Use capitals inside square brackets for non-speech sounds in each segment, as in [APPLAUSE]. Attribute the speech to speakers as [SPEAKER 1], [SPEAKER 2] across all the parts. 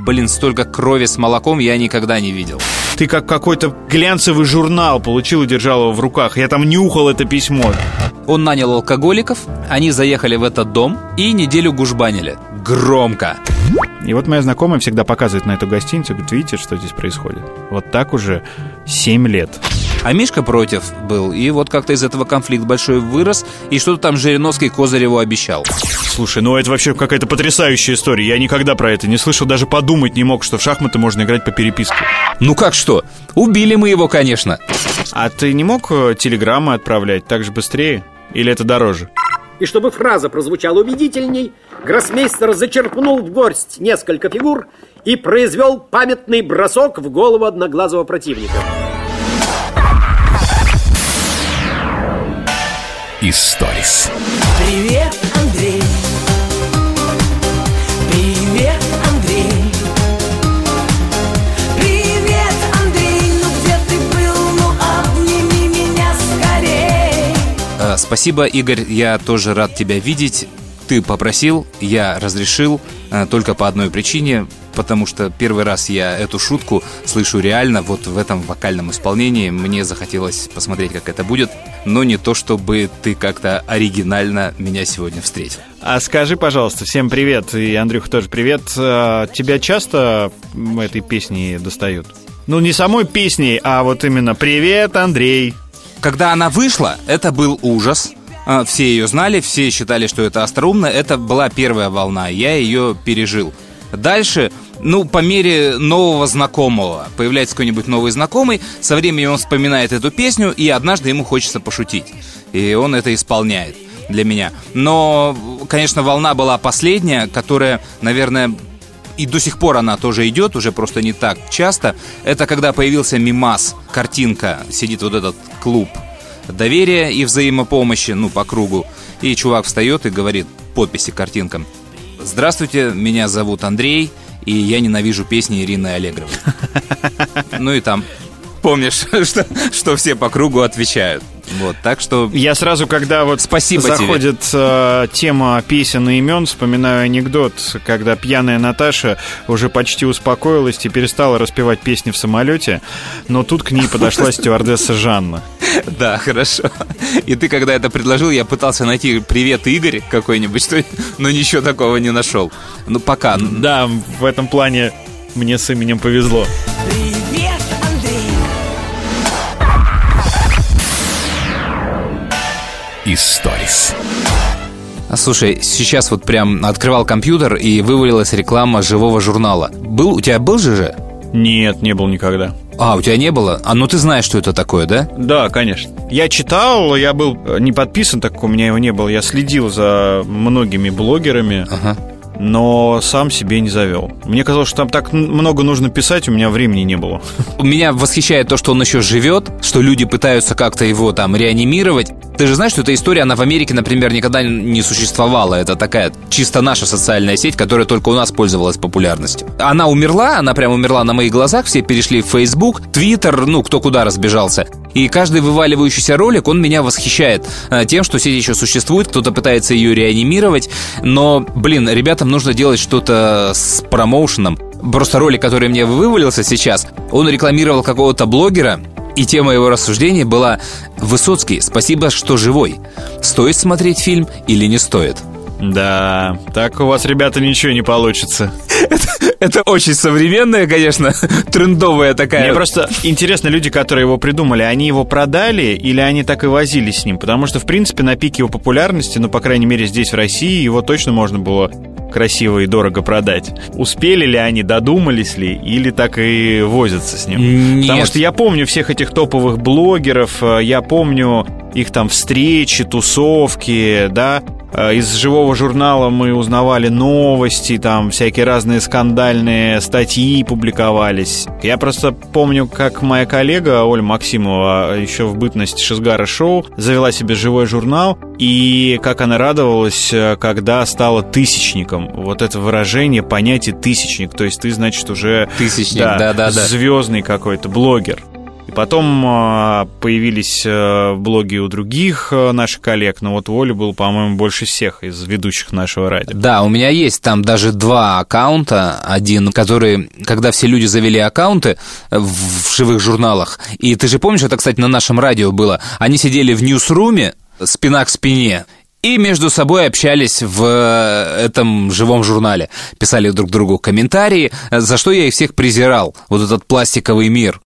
[SPEAKER 1] Блин, столько крови с молоком я никогда не видел.
[SPEAKER 2] Ты как какой-то глянцевый журнал получил и держал его в руках. Я там нюхал это письмо.
[SPEAKER 1] Он нанял алкоголиков, они заехали в этот дом и неделю гужбанили. Громко.
[SPEAKER 2] И вот моя знакомая всегда показывает на эту гостиницу, говорит, видите, что здесь происходит? Вот так уже 7 лет.
[SPEAKER 1] А Мишка против был, и вот как-то из этого конфликт большой вырос, и что-то там Жириновский Козыреву обещал.
[SPEAKER 2] Слушай, ну это вообще какая-то потрясающая история. Я никогда про это не слышал, даже подумать не мог, что в шахматы можно играть по переписке.
[SPEAKER 1] Ну как что? Убили мы его, конечно.
[SPEAKER 2] А ты не мог э, телеграммы отправлять так же быстрее? Или это дороже?
[SPEAKER 3] И чтобы фраза прозвучала убедительней, гроссмейстер зачерпнул в горсть несколько фигур и произвел памятный бросок в голову одноглазого противника.
[SPEAKER 4] Историс.
[SPEAKER 5] Привет, Андрей. Привет, Андрей. Привет, Андрей. Ну где ты был? Ну обними меня скорей.
[SPEAKER 1] Э, спасибо, Игорь, я тоже рад тебя видеть. Ты попросил, я разрешил, э, только по одной причине, потому что первый раз я эту шутку слышу реально вот в этом вокальном исполнении. Мне захотелось посмотреть, как это будет, но не то, чтобы ты как-то оригинально меня сегодня встретил.
[SPEAKER 2] А скажи, пожалуйста, всем привет, и Андрюха тоже привет. А, Тебя часто этой песни достают? Ну, не самой песней, а вот именно «Привет, Андрей».
[SPEAKER 1] Когда она вышла, это был ужас. А, Все ее знали, все считали, что это остроумно. Это была первая волна, я ее пережил. Дальше, ну, по мере нового знакомого, появляется какой-нибудь новый знакомый, со временем он вспоминает эту песню, и однажды ему хочется пошутить. И он это исполняет для меня. Но, конечно, волна была последняя, которая, наверное, и до сих пор она тоже идет, уже просто не так часто. Это когда появился мимас, картинка, сидит вот этот клуб доверия и взаимопомощи, ну, по кругу. И чувак встает и говорит подписи к картинкам. Здравствуйте, меня зовут Андрей, и я ненавижу песни Ирины Аллегровой. [LAUGHS] Ну и там, помнишь, [LAUGHS] что, что все по кругу отвечают. Вот, так что
[SPEAKER 2] Я сразу, когда вот
[SPEAKER 1] Спасибо тебе.
[SPEAKER 2] заходит э, тема песен и имен, вспоминаю анекдот, когда пьяная Наташа уже почти успокоилась и перестала распевать песни в самолете, но тут к ней подошла [LAUGHS] стюардесса Жанна.
[SPEAKER 1] Да, хорошо. И ты, когда это предложил, я пытался найти «Привет, Игорь» какой-нибудь, но ничего такого не нашел. Ну, пока.
[SPEAKER 2] Да, в этом плане мне с именем повезло.
[SPEAKER 5] Привет,
[SPEAKER 4] Историс.
[SPEAKER 1] А, Слушай, сейчас вот прям открывал компьютер и вывалилась реклама живого журнала. Был, у тебя был ЖЖ?
[SPEAKER 2] Нет, не был никогда.
[SPEAKER 1] А, у тебя не было? А ну ты знаешь, что это такое, да?
[SPEAKER 2] Да, конечно. Я читал, я был э, не подписан, так как у меня его не было. Я следил за многими блогерами,
[SPEAKER 1] Ага.
[SPEAKER 2] Но сам себе не завел. Мне казалось, что там так много нужно писать, у меня времени не было. [LAUGHS]
[SPEAKER 1] Меня восхищает то, что он еще живет, что люди пытаются как-то его там реанимировать. Ты же знаешь, что эта история, она в Америке, например, никогда не существовала. Это такая чисто наша социальная сеть, которая только у нас пользовалась популярностью. Она умерла, она прям умерла на моих глазах, все перешли в Facebook, Twitter, ну, кто куда разбежался. И каждый вываливающийся ролик, он меня восхищает э, тем, что сеть еще существует, кто-то пытается ее реанимировать, но, блин, ребятам нужно делать что-то с промоушеном. Просто ролик, который мне вывалился сейчас, он рекламировал какого-то блогера, и тема его рассуждений была «Высоцкий, спасибо, что живой. Стоит смотреть фильм или не стоит?»
[SPEAKER 2] Да, так у вас, ребята, ничего не получится. [LAUGHS]
[SPEAKER 1] Это очень современная, конечно, [LAUGHS] трендовая такая.
[SPEAKER 2] Мне просто интересно, люди, которые его придумали, они его продали или они так и возились с ним? Потому что, в принципе, на пике его популярности, ну, по крайней мере, здесь, в России, его точно можно было красиво и дорого продать. Успели ли они, додумались ли, или так и возятся с ним?
[SPEAKER 1] Нет.
[SPEAKER 2] Потому что я помню всех этих топовых блогеров, э, я помню их там встречи, тусовки, да, из живого журнала мы узнавали новости, там всякие разные скандальные статьи публиковались. Я просто помню, как моя коллега Оля Максимова еще в бытность Шизгара Шоу завела себе живой журнал, и как она радовалась, э, когда стала тысячником. Вот это выражение, понятие тысячник, то есть ты, значит, уже
[SPEAKER 1] Тысячник, да-да-да.
[SPEAKER 2] звездный какой-то блогер. Потом э, появились э, блоги у других э, наших коллег, но вот Воля был, по-моему, больше всех из ведущих нашего радио.
[SPEAKER 1] Да, у меня есть там даже два аккаунта. Один, который, когда все люди завели аккаунты в живых журналах, и ты же помнишь, это, кстати, на нашем радио было, они сидели в ньюсруме, спина к спине, и между собой общались в этом живом журнале. Писали друг другу комментарии, за что я их всех презирал. Вот этот пластиковый мир.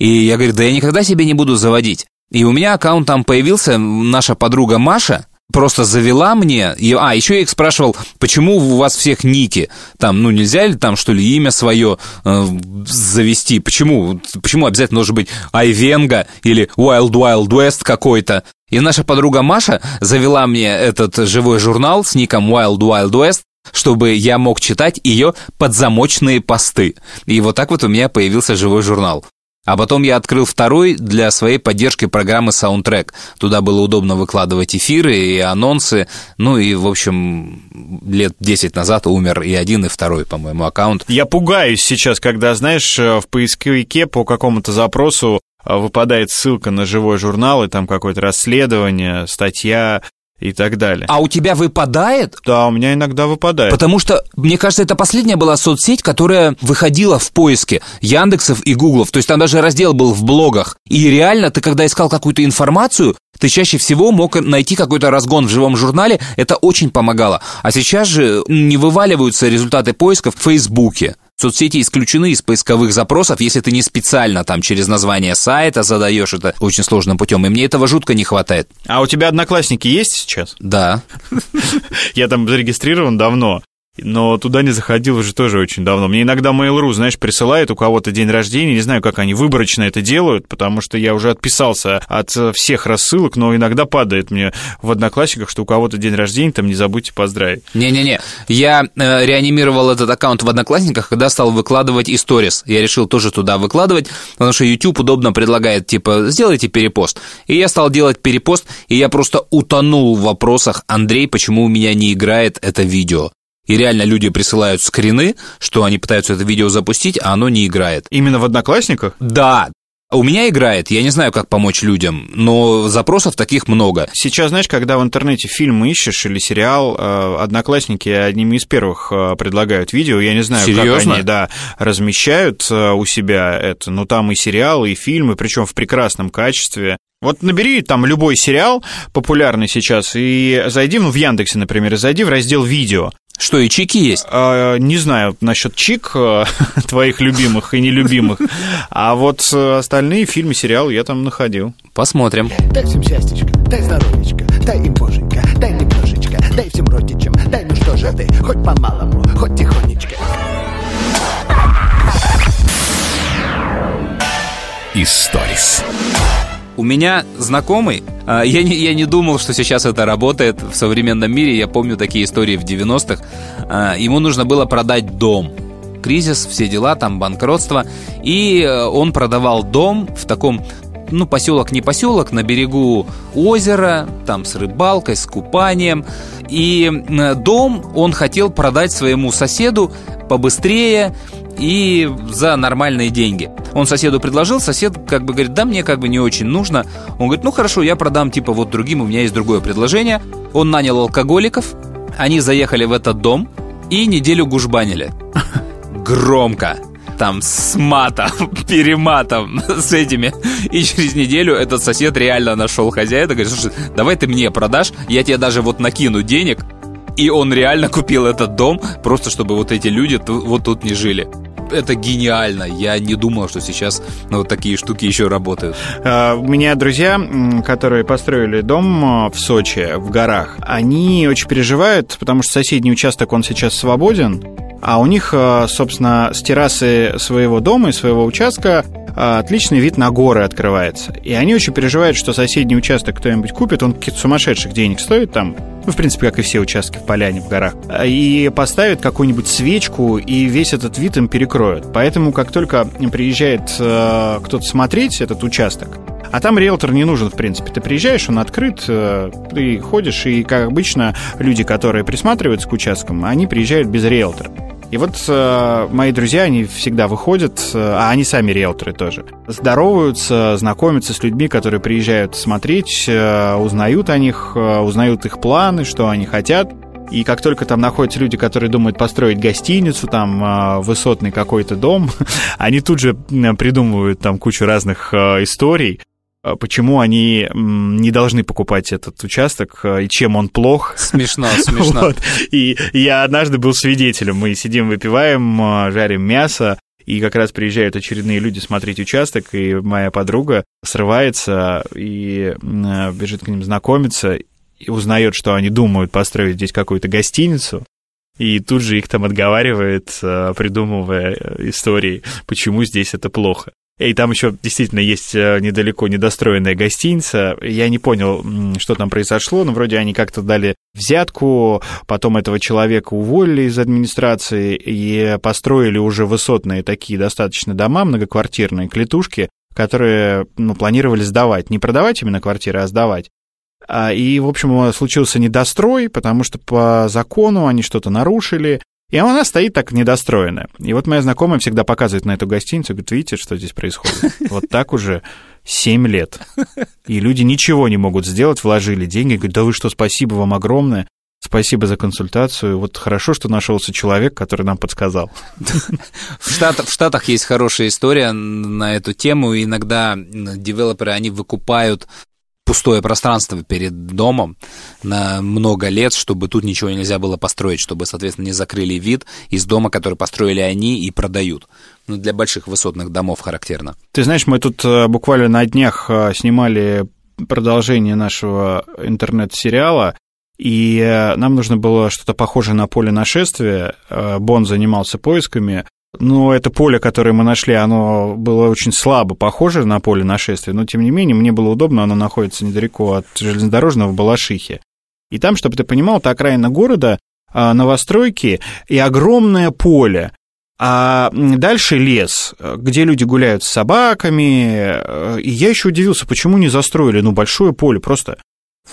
[SPEAKER 1] И я говорю, да я никогда себе не буду заводить. И у меня аккаунт там появился, наша подруга Маша, просто завела мне, и, а, еще я их спрашивал, почему у вас всех ники, там, ну, нельзя ли там, что ли, имя свое э, завести, почему, почему обязательно должен быть Айвенга или Wild Wild West какой-то, и наша подруга Маша завела мне этот живой журнал с ником Wild Wild West, чтобы я мог читать ее подзамочные посты. И вот так вот у меня появился живой журнал. А потом я открыл второй для своей поддержки программы Soundtrack. Туда было удобно выкладывать эфиры и анонсы. Ну и, в общем, лет 10 назад умер и один, и второй, по-моему, аккаунт.
[SPEAKER 2] Я пугаюсь сейчас, когда, знаешь, в поисковике по какому-то запросу а, выпадает ссылка на живой журнал, и там какое-то расследование, статья и так далее.
[SPEAKER 1] А у тебя выпадает?
[SPEAKER 2] Да, у меня иногда выпадает.
[SPEAKER 1] Потому что, мне кажется, это последняя была соцсеть, которая выходила в поиске Яндексов и Гуглов. То есть там даже раздел был в блогах. И реально, ты когда искал какую-то информацию, ты чаще всего мог найти какой-то разгон в живом журнале, это очень помогало. А сейчас же не вываливаются результаты поиска в Фейсбуке. Соцсети исключены из поисковых запросов, если ты не специально там через название сайта задаешь это очень сложным путем. И мне этого жутко не хватает.
[SPEAKER 2] А у тебя одноклассники есть сейчас?
[SPEAKER 1] Да. [LAUGHS]
[SPEAKER 2] Я там зарегистрирован давно но туда не заходил уже тоже очень давно. Мне иногда Mail.ru, знаешь, присылает у кого-то день рождения, не знаю, как они выборочно это делают, потому что я уже отписался от всех рассылок, но иногда падает мне в Одноклассниках, что у кого-то день рождения, там не забудьте поздравить.
[SPEAKER 1] Не-не-не, я э, реанимировал этот аккаунт в Одноклассниках, когда стал выкладывать историс. Я решил тоже туда выкладывать, потому что YouTube удобно предлагает, типа, сделайте перепост. И я стал делать перепост, и я просто утонул в вопросах, Андрей, почему у меня не играет это видео? И реально люди присылают скрины, что они пытаются это видео запустить, а оно не играет.
[SPEAKER 2] Именно в Одноклассниках?
[SPEAKER 1] Да, у меня играет, я не знаю, как помочь людям, но запросов таких много.
[SPEAKER 2] Сейчас, знаешь, когда в интернете фильм ищешь или сериал, э, одноклассники одними из первых э, предлагают видео. Я не знаю,
[SPEAKER 1] Серьезно?
[SPEAKER 2] как они да, размещают э, у себя это, но там и сериалы, и фильмы, причем в прекрасном качестве. Вот набери там любой сериал популярный сейчас и зайди, ну, в Яндексе, например, и зайди в раздел «Видео».
[SPEAKER 1] Что, и чики есть?
[SPEAKER 2] А, не знаю насчет чик э, [LAUGHS] твоих любимых и нелюбимых, а вот э, остальные фильмы, сериалы я там находил.
[SPEAKER 1] Посмотрим.
[SPEAKER 6] Дай всем счастьечко, дай здоровечко, дай им боженька, дай немножечко, дай всем родичам, дай ну что же ты, хоть по-малому, хоть тихонечко.
[SPEAKER 4] Историс.
[SPEAKER 1] У меня знакомый, а, [LAUGHS] я не, я не думал, что сейчас это работает в современном мире, я помню такие истории в 90-х, а, ему нужно было продать дом. Кризис, все дела, там банкротство, и э, он продавал дом в таком ну, поселок не поселок, на берегу озера, там с рыбалкой, с купанием. И э, дом он хотел продать своему соседу побыстрее и за нормальные деньги. Он соседу предложил, сосед как бы говорит, да мне как бы не очень нужно. Он говорит, ну хорошо, я продам типа вот другим, у меня есть другое предложение. Он нанял алкоголиков, они заехали в этот дом и неделю гужбанили. [LAUGHS] Громко там с матом, [LAUGHS] перематом, с этими. И через неделю этот сосед реально нашел хозяина, говорит, слушай, давай ты мне продашь, я тебе даже вот накину денег, и он реально купил этот дом, просто чтобы вот эти люди вот тут не жили. Это гениально. Я не думал, что сейчас ну, вот такие штуки еще работают.
[SPEAKER 2] А, У меня друзья, которые построили дом э, в Сочи, в горах, они очень переживают, потому что соседний участок, он сейчас свободен, а у них, э, собственно, с террасы своего дома и своего участка э, отличный вид на горы открывается. И они очень переживают, что соседний участок кто-нибудь купит, он каких-то сумасшедших денег стоит там, ну, в принципе, как и все участки в поляне, в горах, и поставит какую-нибудь свечку, и весь этот вид им перекроют. Поэтому, как только приезжает э, кто-то смотреть этот участок, а там риэлтор не нужен, в принципе. Ты приезжаешь, он открыт, э, ты ходишь, и, как обычно, люди, которые присматриваются к участкам, они приезжают без риэлтора. И вот э, мои друзья, они всегда выходят, э, а они сами риэлторы тоже, здороваются, знакомятся с людьми, которые приезжают смотреть, э, узнают о них, э, узнают их планы, что они хотят. И как только там находятся люди, которые думают построить гостиницу, там э, высотный какой-то дом, [LAUGHS] они тут же придумывают там кучу разных э, историй, почему они не должны покупать этот участок э, и чем он плох.
[SPEAKER 1] Смешно, [LAUGHS] смешно.
[SPEAKER 2] Вот. И я однажды был свидетелем. Мы сидим, выпиваем, э, жарим мясо, и как раз приезжают очередные люди смотреть участок, и моя подруга срывается и бежит к ним знакомиться, и узнает, что они думают построить здесь какую-то гостиницу, и тут же их там отговаривает, придумывая э, истории, почему здесь это плохо. И там еще действительно есть э, недалеко недостроенная гостиница. Я не понял, что там произошло, но вроде они как-то дали взятку, потом этого человека уволили из администрации и построили уже высотные такие достаточно дома, многоквартирные клетушки, которые ну, планировали сдавать. Не продавать именно квартиры, а сдавать. А, И, в общем, случился недострой, потому что по закону они что-то нарушили, и она стоит так недостроенная. И вот моя знакомая всегда показывает на эту гостиницу, говорит, видите, что здесь происходит? Вот так уже 7 лет. И люди ничего не могут сделать, вложили деньги, говорят, да вы что, спасибо вам огромное, спасибо за консультацию. Вот хорошо, что нашелся человек, который нам подсказал.
[SPEAKER 1] В, Штат- в Штатах есть хорошая история на эту тему. Иногда девелоперы, они выкупают пустое пространство перед домом на много лет, чтобы тут ничего нельзя было построить, чтобы, соответственно, не закрыли вид из дома, который построили они и продают. Ну, для больших высотных домов характерно.
[SPEAKER 2] Ты знаешь, мы тут э, буквально на днях э, снимали продолжение нашего интернет-сериала, и э, нам нужно было что-то похожее на поле нашествия. Бон занимался поисками, но это поле, которое мы нашли, оно было очень слабо похоже на поле нашествия, но тем не менее мне было удобно, оно находится недалеко от железнодорожного в Балашихе. И там, чтобы ты понимал, это окраина города, а, новостройки и огромное поле. А дальше лес, где люди гуляют с собаками. э, И я еще удивился, почему не застроили, ну, большое поле, просто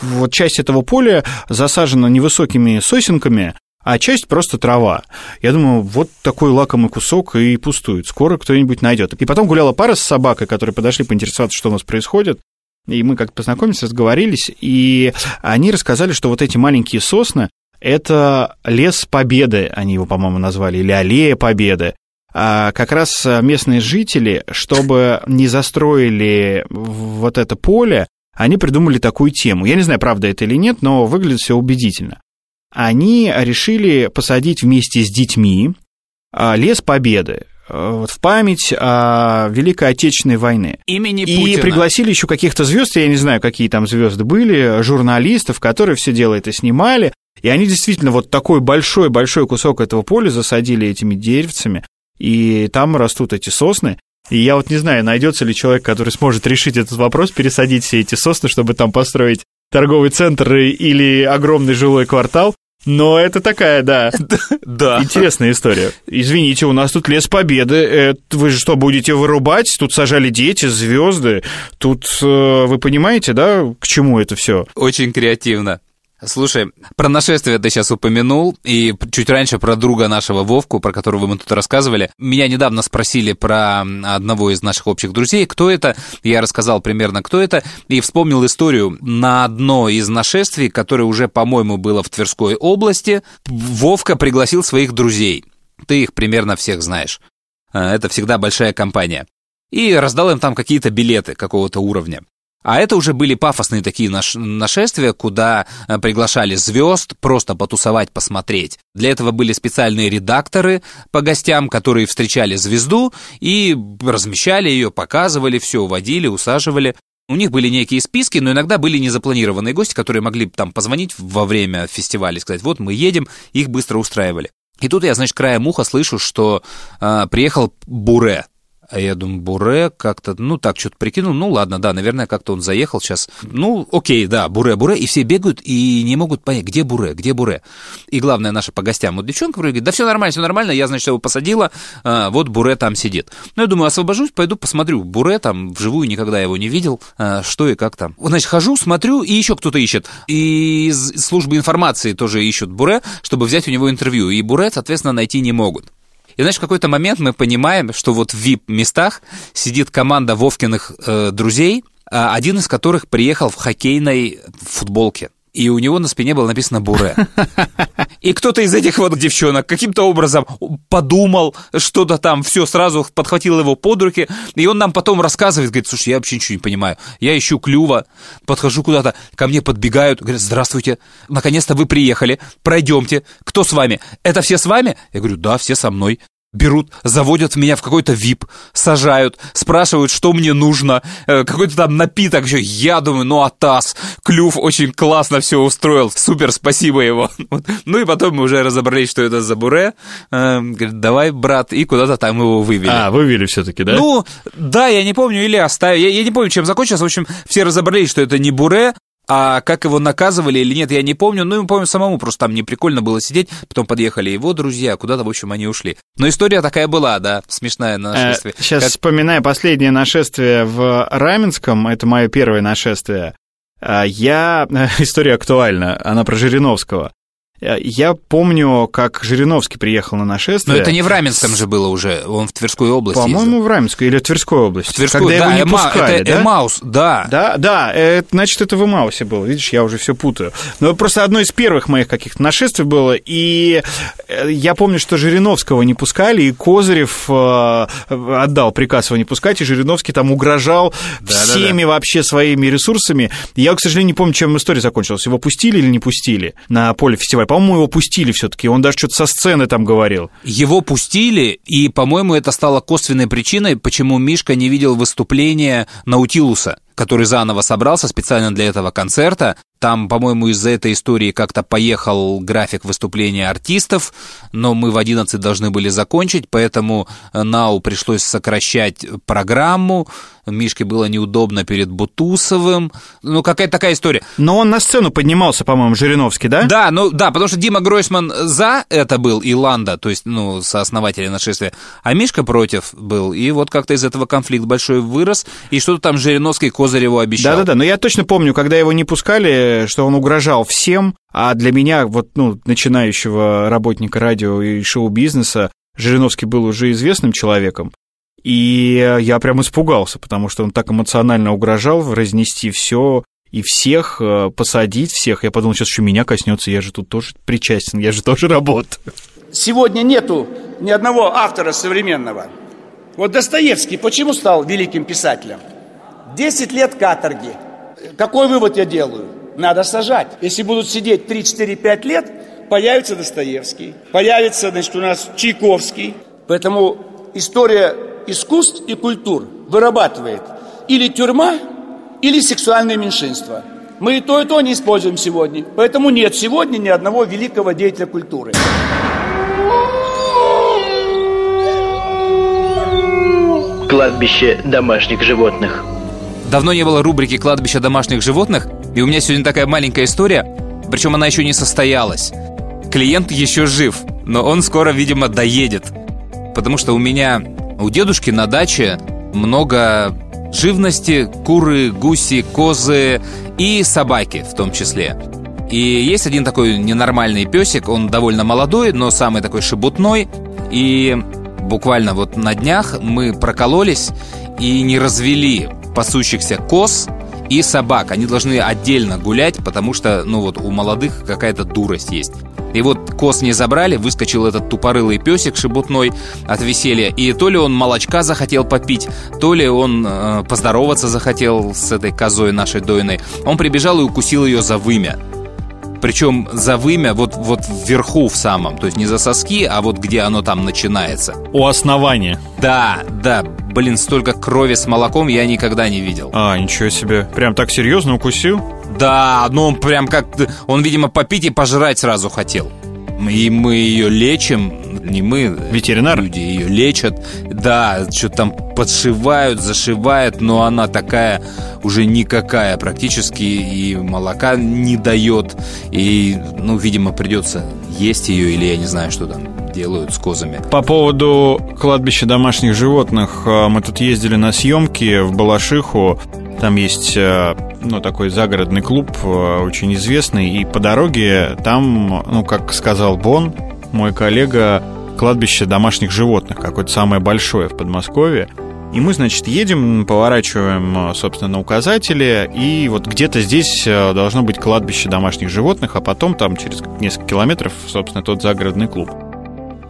[SPEAKER 2] вот часть этого поля засажена невысокими сосенками, а часть просто трава. Я думаю, вот такой лакомый кусок и пустует. Скоро кто-нибудь найдет. И потом гуляла пара с собакой, которые подошли поинтересоваться, что у нас происходит. И мы как-то познакомились, разговорились, и они рассказали, что вот эти маленькие сосны – это лес Победы, они его, по-моему, назвали, или аллея Победы. А как раз местные жители, чтобы не застроили вот это поле, они придумали такую тему. Я не знаю, правда это или нет, но выглядит все убедительно. Они решили посадить вместе с детьми а, лес Победы а, вот, в память о Великой Отечественной войне.
[SPEAKER 1] Имени
[SPEAKER 2] И
[SPEAKER 1] Путина.
[SPEAKER 2] пригласили еще каких-то звезд, я не знаю, какие там звезды были, журналистов, которые все дело это снимали. И они действительно вот такой большой-большой кусок этого поля засадили этими деревцами, и там растут эти сосны. И я вот не знаю, найдется ли человек, который сможет решить этот вопрос, пересадить все эти сосны, чтобы там построить торговый центр и- или огромный жилой квартал. Но это такая, [LAUGHS] да,
[SPEAKER 1] Да.
[SPEAKER 2] интересная история. Извините, у нас тут лес победы. Э, Вы же что, будете вырубать? Тут сажали дети, звезды. Тут э, вы понимаете, да, к чему это все?
[SPEAKER 1] Очень креативно. Слушай, про нашествие ты сейчас упомянул, и чуть раньше про друга нашего Вовку, про которого мы тут рассказывали. Меня недавно спросили про одного из наших общих друзей, кто это. Я рассказал примерно, кто это, и вспомнил историю на одно из нашествий, которое уже, по-моему, было в Тверской области. Вовка пригласил своих друзей. Ты их примерно всех знаешь. А, Это всегда большая компания. И раздал им там какие-то билеты какого-то уровня. А это уже были пафосные такие наш- нашествия, куда э, приглашали звезд просто потусовать, посмотреть. Для этого были специальные редакторы по гостям, которые встречали звезду и размещали ее, показывали все, водили, усаживали. У них были некие списки, но иногда были незапланированные гости, которые могли там позвонить во время фестиваля и сказать, вот мы едем, их быстро устраивали. И тут я, значит, краем уха слышу, что э, приехал Буре, А я думаю, Буре как-то, ну так, что-то прикинул, ну ладно, да, наверное, как-то он заехал сейчас. Ну, окей, да, Буре, Буре, и все бегают и не могут понять, где Буре, где Буре. И главное, наша по гостям, вот девчонка говорит, да все нормально, все нормально, я, значит, его посадила, а, вот Буре там сидит. Ну, я думаю, освобожусь, пойду посмотрю, Буре там вживую никогда его не видел, а, что и как там. Значит, хожу, смотрю, и еще кто-то ищет. И из службы информации тоже ищут Буре, чтобы взять у него интервью. И Буре, соответственно, найти не могут. И, знаешь, в какой-то момент мы понимаем, что вот в VIP-местах сидит команда Вовкиных э, друзей, а один из которых приехал в хоккейной футболке. И у него на спине было написано «Буре». И кто-то из этих вот девчонок каким-то образом подумал что-то там, все, сразу подхватил его под руки, и он нам потом рассказывает, говорит, слушай, я вообще ничего не понимаю, я ищу клюва, подхожу куда-то, ко мне подбегают, говорят, здравствуйте, наконец-то вы приехали, пройдемте, кто с вами? Это все с вами? Я говорю, да, все со мной берут, заводят меня в какой-то вип, сажают, спрашивают, что мне нужно, э, какой-то там напиток еще. Я думаю, ну атас, клюв очень классно все устроил, супер, спасибо его. [LAUGHS] Ну и потом мы уже разобрались, что это за буре. Э, говорит, давай, брат, и куда-то там его вывели.
[SPEAKER 2] А, вывели все-таки, да?
[SPEAKER 1] Ну, да, я не помню, или оставили. Я, я не помню, чем закончилось. В общем, все разобрались, что это не буре, а как его наказывали или нет, я не помню. Ну, я помню самому, просто там не прикольно было сидеть. Потом подъехали его друзья, куда-то, в общем, они ушли. Но история такая была, да, смешная на нашествие.
[SPEAKER 2] Э, сейчас
[SPEAKER 1] Как-
[SPEAKER 2] вспоминая последнее нашествие в Раменском, это мое первое нашествие, э, я... [LAUGHS] История актуальна, она про Жириновского. Э, Я помню, как Жириновский приехал на
[SPEAKER 1] Но
[SPEAKER 2] нашествие.
[SPEAKER 1] это не в Раменском же было уже, он в Тверскую область
[SPEAKER 2] По-моему, в Раменской или в Тверской области.
[SPEAKER 1] В Тверскую,
[SPEAKER 2] когда
[SPEAKER 1] да,
[SPEAKER 2] его не
[SPEAKER 1] Эма-
[SPEAKER 2] пускали,
[SPEAKER 1] это
[SPEAKER 2] да?
[SPEAKER 1] Эмаус, да.
[SPEAKER 2] Да, да, э, значит, это в Имаусе было. Видишь, я уже все путаю. Но просто одно из первых моих каких-то нашествий было, и э, я помню, что Жириновского не пускали, и Козырев э, отдал приказ его не пускать, и Жириновский там угрожал всеми вообще своими ресурсами. Я, к сожалению, не помню, чем история закончилась. Его пустили или не пустили на поле фестиваля? По-моему, его пустили все-таки. Он даже что-то со сцены там говорил.
[SPEAKER 1] Его пустили, и, по-моему, это стало косвенной причиной, почему Мишка не видел выступления Наутилуса, который заново собрался специально для этого концерта. Там, по-моему, из-за этой истории как-то поехал график выступления артистов, но мы в 11 должны были закончить, поэтому э, Нау пришлось сокращать программу. Мишке было неудобно перед Бутусовым. Ну, какая-то такая история.
[SPEAKER 2] Но он на сцену поднимался, по-моему, Жириновский, да?
[SPEAKER 1] Да, ну да, потому что Дима Гройсман за это был, и Ланда, то есть, ну, сооснователи нашествия, а Мишка против был, и вот как-то из этого конфликт большой вырос, и что-то там Жириновский Козыреву обещал.
[SPEAKER 2] Да-да-да, но я точно помню, когда его не пускали, что он угрожал всем, а для меня, вот, ну, начинающего работника радио и шоу-бизнеса, Жириновский был уже известным человеком, и я прям испугался, потому что он так эмоционально угрожал разнести все и всех, э, посадить всех. Я подумал, сейчас еще меня коснется, я же тут тоже причастен, я же тоже работаю.
[SPEAKER 7] Сегодня нету ни одного автора современного. Вот Достоевский почему стал великим писателем? Десять лет каторги. Какой вывод я делаю? Надо сажать. Если будут сидеть 3, 4, 5 лет, появится Достоевский, появится, значит, у нас Чайковский. Поэтому история искусств и культур вырабатывает или тюрьма, или сексуальное меньшинство. Мы и то, и то не используем сегодня. Поэтому нет сегодня ни одного великого деятеля культуры.
[SPEAKER 8] Кладбище домашних животных.
[SPEAKER 1] Давно не было рубрики «Кладбище домашних животных», и у меня сегодня такая маленькая история, причем она еще не состоялась. Клиент еще жив, но он скоро, видимо, доедет. Потому что у меня, у дедушки на даче много живности, куры, гуси, козы и собаки в том числе. И есть один такой ненормальный песик, он довольно молодой, но самый такой шебутной. И буквально вот на днях мы прокололись и не развели пасущихся коз и собак. Они должны отдельно гулять, потому что, ну вот, у молодых какая-то дурость есть. И вот коз не забрали, выскочил этот тупорылый песик шебутной от веселья. И то ли он молочка захотел попить, то ли он э, поздороваться захотел с этой козой нашей дойной. Он прибежал и укусил ее за вымя. Причем за вымя вот, вот вверху в самом. То есть не за соски, а вот где оно там начинается.
[SPEAKER 2] У основания.
[SPEAKER 1] Да, да, блин, столько крови с молоком я никогда не видел.
[SPEAKER 2] А, ничего себе. Прям так серьезно укусил?
[SPEAKER 1] Да, ну он прям как... Он, видимо, попить и пожрать сразу хотел. И мы ее лечим. не мы,
[SPEAKER 2] Ветеринар?
[SPEAKER 1] люди ее лечат, да, что-то там подшивают, зашивают, но она такая уже никакая практически и молока не дает, и, ну, видимо, придется есть ее или я не знаю, что там делают с козами.
[SPEAKER 2] По поводу кладбища домашних животных, э, мы тут ездили на съемки в Балашиху. Там есть э, ну, такой загородный клуб, э, очень известный. И по дороге там, ну, как сказал Бон, мой коллега, кладбище домашних животных, какое-то самое большое в Подмосковье. И мы, значит, едем, поворачиваем, э, собственно, на указатели, и вот где-то здесь должно быть кладбище домашних животных, а потом там через несколько километров, собственно, тот загородный клуб.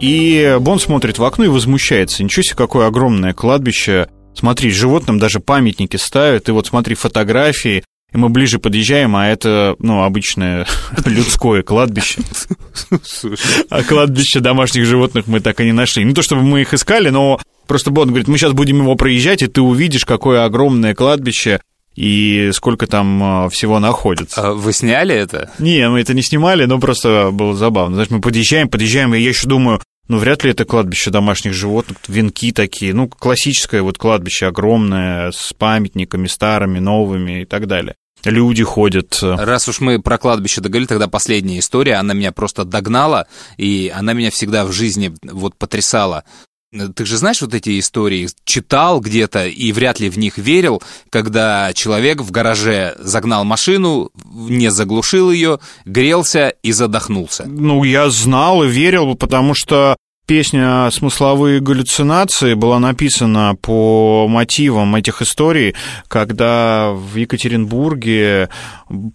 [SPEAKER 2] И Бон смотрит в окно и возмущается. Ничего себе, какое огромное кладбище. Смотри, животным даже памятники ставят, и вот смотри фотографии. И мы ближе подъезжаем, а это, ну, обычное [LAUGHS] людское кладбище. А кладбище домашних животных мы так и не нашли. Не то чтобы мы их искали, но просто Бон говорит, мы сейчас будем его проезжать, и ты увидишь, какое огромное кладбище и сколько там э, всего находится.
[SPEAKER 1] А вы сняли это?
[SPEAKER 2] Не, мы это не снимали, но просто было забавно. Знаешь, мы подъезжаем, подъезжаем, и я еще думаю, ну, вряд ли это кладбище домашних животных, венки такие, ну, классическое вот кладбище огромное, с памятниками старыми, новыми и так далее. Люди ходят. э,
[SPEAKER 1] Раз уж мы про кладбище договорили, тогда последняя история, она меня просто догнала, и она меня всегда в жизни вот потрясала. Ты же знаешь вот эти истории, читал где-то и вряд ли в них верил, когда человек в гараже загнал машину, не заглушил ее, грелся и задохнулся.
[SPEAKER 2] Ну, я знал и верил, потому что песня «Смысловые галлюцинации» была написана по мотивам этих историй, когда в Екатеринбурге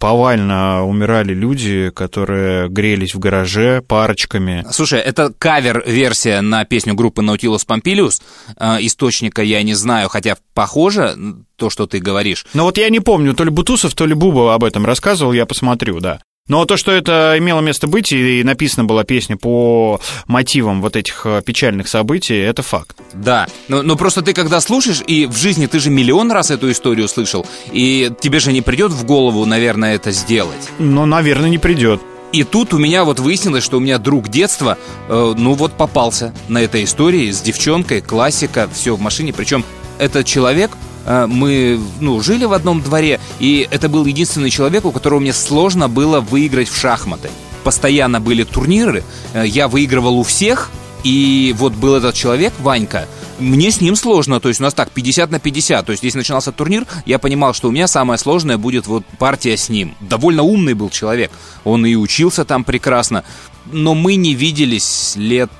[SPEAKER 2] повально умирали люди, которые грелись в гараже парочками.
[SPEAKER 1] Слушай, это кавер-версия на песню группы Nautilus Pompilius. Э, Источника я не знаю, хотя похоже то, что ты говоришь.
[SPEAKER 2] Но вот я не помню, то ли Бутусов, то ли Буба об этом рассказывал, я посмотрю, да. Но то, что это имело место быть, и написана была песня по мотивам вот этих э, печальных событий, это факт.
[SPEAKER 1] Да, но, но просто ты когда слушаешь, и в жизни ты же миллион раз эту историю слышал, и тебе же не придет в голову, наверное, это сделать.
[SPEAKER 2] Но, наверное, не придет.
[SPEAKER 1] И тут у меня вот выяснилось, что у меня друг детства, э, ну вот попался на этой истории с девчонкой, классика, все в машине. Причем этот человек, мы ну, жили в одном дворе, и это был единственный человек, у которого мне сложно было выиграть в шахматы. Постоянно были турниры, э, я выигрывал у всех, и вот был этот человек, Ванька, мне с ним сложно, то есть у нас так 50 на 50, то есть если начинался турнир, я понимал, что у меня самое сложное будет вот партия с ним. Довольно умный был человек, он и учился там прекрасно, но мы не виделись лет...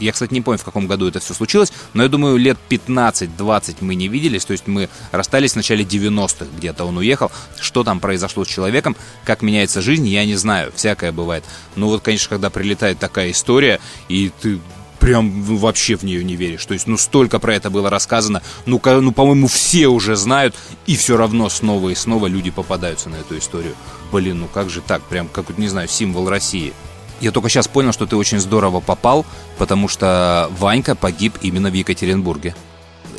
[SPEAKER 1] Я, кстати, не помню, в каком году это все случилось, но я думаю, лет 15-20 мы не виделись, то есть мы расстались в начале 90-х, где-то он уехал. Что там произошло с человеком, как меняется жизнь, я не знаю, всякое бывает. Но вот, конечно, когда прилетает такая история, и ты прям вообще в нее не веришь. То есть, ну, столько про это было рассказано. Ну, ну, по-моему, все уже знают, и все равно снова и снова люди попадаются на эту историю. Блин, ну как же так? Прям, как, не знаю, символ России. Я только сейчас понял, что ты очень здорово попал, потому что Ванька погиб именно в Екатеринбурге.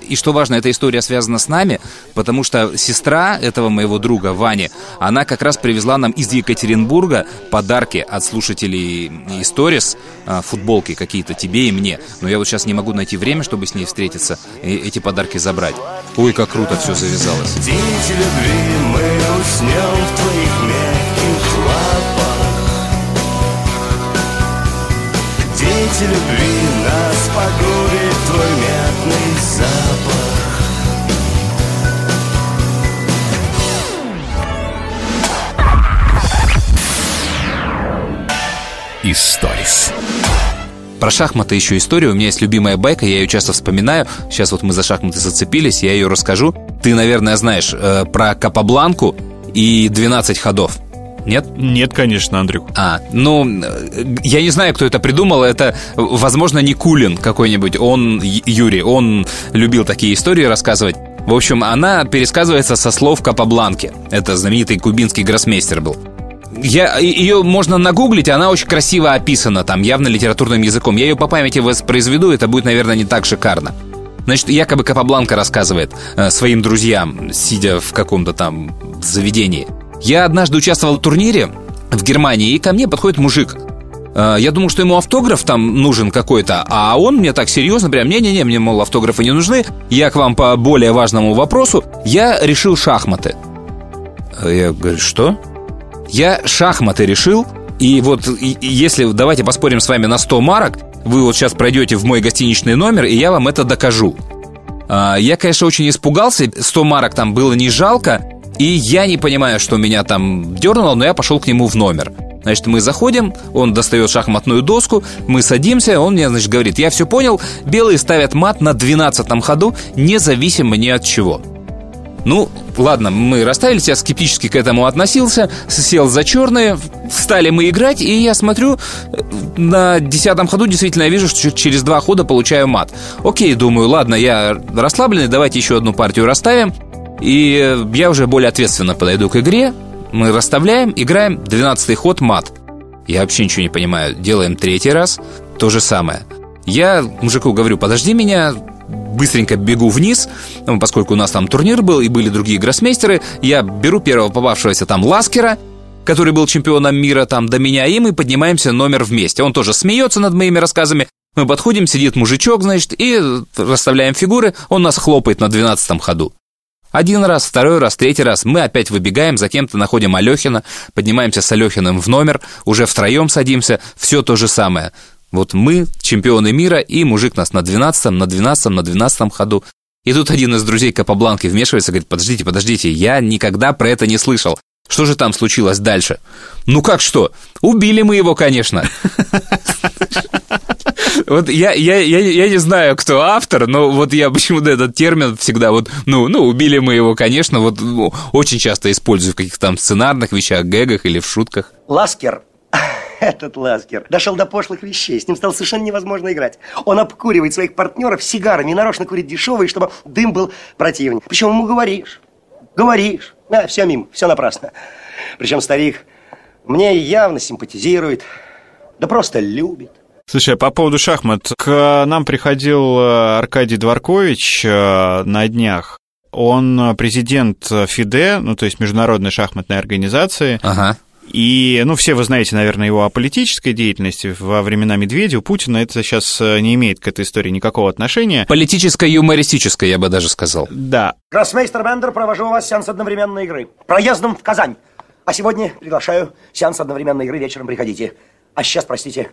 [SPEAKER 1] И что важно, эта история связана с нами, потому что сестра этого моего друга, Вани, она как раз привезла нам из Екатеринбурга подарки от слушателей Историс, футболки какие-то тебе и мне. Но я вот сейчас не могу найти время, чтобы с ней встретиться и эти подарки забрать. Ой, как круто все завязалось.
[SPEAKER 8] Дети любви, нас погубит твой мятный запах
[SPEAKER 4] Историс.
[SPEAKER 1] Про шахматы еще история. У меня есть любимая байка, я ее часто вспоминаю. Сейчас вот мы за шахматы зацепились, я ее расскажу. Ты, наверное, знаешь э, про Капабланку и 12 ходов. Нет?
[SPEAKER 2] Нет, конечно, Андрюк.
[SPEAKER 1] А, ну, я не знаю, кто это придумал. Это, возможно, Никулин какой-нибудь. Он, Юрий, он любил такие истории рассказывать. В общем, она пересказывается со слов Капабланки. Это знаменитый кубинский гроссмейстер был. Я, ее можно нагуглить, она очень красиво описана, там, явно литературным языком. Я ее по памяти воспроизведу, это будет, наверное, не так шикарно. Значит, якобы Капабланка рассказывает э, своим друзьям, сидя в каком-то там заведении. Я однажды участвовал в турнире в Германии, и ко мне подходит мужик. Э, Я думал, что ему автограф там нужен какой-то, а он мне так серьезно прям, не-не-не, мне, мол, автографы не нужны, я к вам по более важному вопросу, я решил шахматы. А Я говорю, что? Я шахматы решил, и вот и- и если, давайте поспорим с вами на 100 марок, вы вот сейчас пройдете в мой гостиничный номер, и я вам это докажу. А, Я, конечно, очень испугался, 100 марок там было не жалко, и я не понимаю, что меня там дернуло, но я пошел к нему в номер. Значит, мы заходим, он достает шахматную доску, мы садимся, он мне, значит, говорит, я все понял, белые ставят мат на 12 ходу, независимо ни от чего. Ну, ладно, мы расставились, я скептически к этому относился, сел за черные, стали мы играть, и я смотрю, на десятом ходу действительно я вижу, что через два хода получаю мат. Окей, думаю, ладно, я расслабленный, давайте еще одну партию расставим, и э, я уже более ответственно подойду к игре, мы расставляем, играем, 12 ход мат. Я вообще ничего не понимаю, делаем третий раз, то же самое. Я мужику говорю, подожди меня, быстренько бегу вниз, ну, поскольку у нас там турнир был и были другие гроссмейстеры, я беру первого попавшегося там Ласкера, который был чемпионом мира там до меня, и мы поднимаемся номер вместе. Он тоже смеется над моими рассказами. Мы подходим, сидит мужичок, значит, и расставляем фигуры, он нас хлопает на 12 ходу. Один раз, второй раз, третий раз мы опять выбегаем, за кем-то находим Алехина, поднимаемся с Алехиным в номер, уже втроем садимся, все то же самое. Вот мы, чемпионы мира, и мужик нас на 12 на 12 на 12 ходу. И тут один из друзей Капабланки вмешивается, говорит, подождите, подождите, я никогда про это не слышал. Что же там случилось дальше? Ну как что? Убили мы его, конечно. [LAUGHS] Вот я, я, я, я не знаю, кто автор, но вот я почему-то этот термин всегда вот, ну, ну, убили мы его, конечно, вот ну, очень часто использую в каких-то там сценарных вещах, гэгах или в шутках.
[SPEAKER 9] Ласкер, [LAUGHS] этот Ласкер, дошел до пошлых вещей. С ним стало совершенно невозможно играть. Он обкуривает своих партнеров сигарами нарочно курит дешевые, чтобы дым был противнее. Причем ему говоришь, говоришь. Да, все мимо, все напрасно. Причем старик мне явно симпатизирует, да просто любит.
[SPEAKER 2] Слушай, а по поводу шахмат, к нам приходил э, Аркадий Дворкович э, на днях. Он э, президент ФИДЕ, ну, то есть Международной шахматной организации.
[SPEAKER 1] Ага.
[SPEAKER 2] И, ну, все вы знаете, наверное, его о политической деятельности во времена Медведева, Путина. Это сейчас не имеет к этой истории никакого отношения.
[SPEAKER 1] Политическое-юмористическое, я бы даже сказал.
[SPEAKER 2] Да.
[SPEAKER 9] Гроссмейстер Бендер, провожу вас сеанс одновременной игры. Проездом в Казань. А сегодня приглашаю сеанс одновременной игры. Вечером приходите. А сейчас, простите,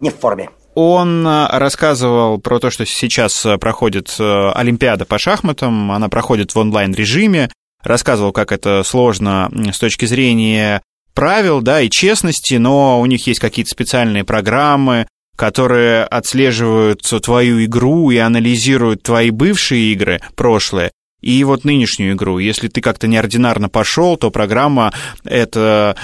[SPEAKER 9] не в форме.
[SPEAKER 2] Он э, рассказывал про то, что сейчас э, проходит э, Олимпиада по шахматам, она проходит в онлайн-режиме, рассказывал, как это сложно с точки зрения правил, да, и честности, но у них есть какие-то специальные программы, которые отслеживают твою игру и анализируют твои бывшие игры, прошлые, и вот нынешнюю игру. Если ты как-то неординарно пошел, то программа это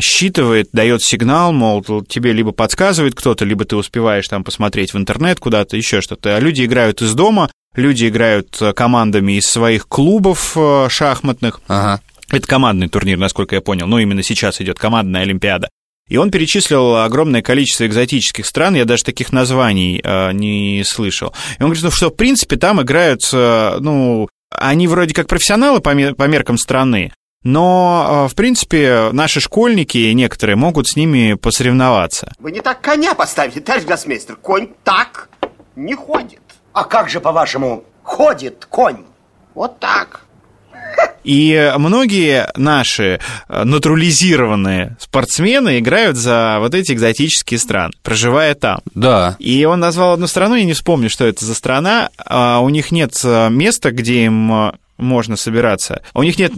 [SPEAKER 2] считывает, дает сигнал, мол, тебе либо подсказывает кто-то, либо ты успеваешь там посмотреть в интернет куда-то, еще что-то. А люди играют из дома, люди играют э, командами из своих клубов э, шахматных.
[SPEAKER 1] Ага.
[SPEAKER 2] Это командный турнир, насколько я понял. Ну, именно сейчас идет командная Олимпиада. И он перечислил огромное количество экзотических стран, я даже таких названий э, не слышал. И он говорит, ну, что, в принципе, там играют, э, ну, они вроде как профессионалы по, мер- по меркам страны, но, э, в принципе, наши школьники некоторые могут с ними посоревноваться.
[SPEAKER 10] Вы не так коня поставите, товарищ гроссмейстер. Конь так не ходит.
[SPEAKER 9] А как же, по-вашему, ходит конь?
[SPEAKER 10] Вот так.
[SPEAKER 2] И многие наши э, натурализированные спортсмены играют за вот эти экзотические страны, проживая там.
[SPEAKER 1] Да.
[SPEAKER 2] И он назвал одну страну, я не вспомню, что это за страна. А У них нет э, места, где им э, можно собираться. У них нет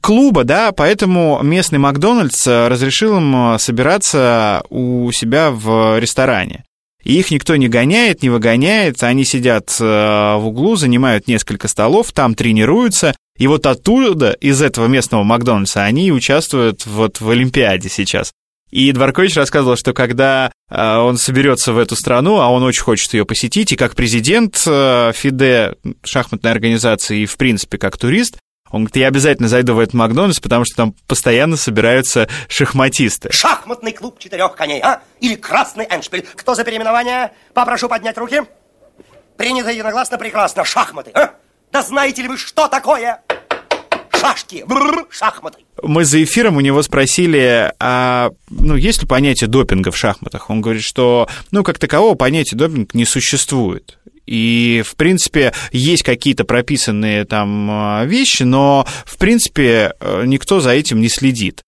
[SPEAKER 2] клуба, да, поэтому местный Макдональдс разрешил им собираться у себя в ресторане. И их никто не гоняет, не выгоняет, они сидят в углу, занимают несколько столов, там тренируются, и вот оттуда, из этого местного Макдональдса, они участвуют вот в Олимпиаде сейчас. И Дворкович рассказывал, что когда э, он соберется в эту страну, а он очень хочет ее посетить, и как президент э, ФИДЕ, шахматной организации, и в принципе как турист, он говорит, я обязательно зайду в этот Макдональдс, потому что там постоянно собираются шахматисты.
[SPEAKER 9] Шахматный клуб четырех коней, а? Или красный эншпиль. Кто за переименование? Попрошу поднять руки. Принято единогласно прекрасно. Шахматы, а? Да знаете ли вы, что такое шашки, бррр, шахматы.
[SPEAKER 2] Мы за эфиром у него спросили, а ну, есть ли понятие допинга в шахматах? Он говорит, что, ну, как такового понятия допинг не существует. И, в принципе, есть какие-то прописанные там а, вещи, но, в принципе, э, никто за этим не следит.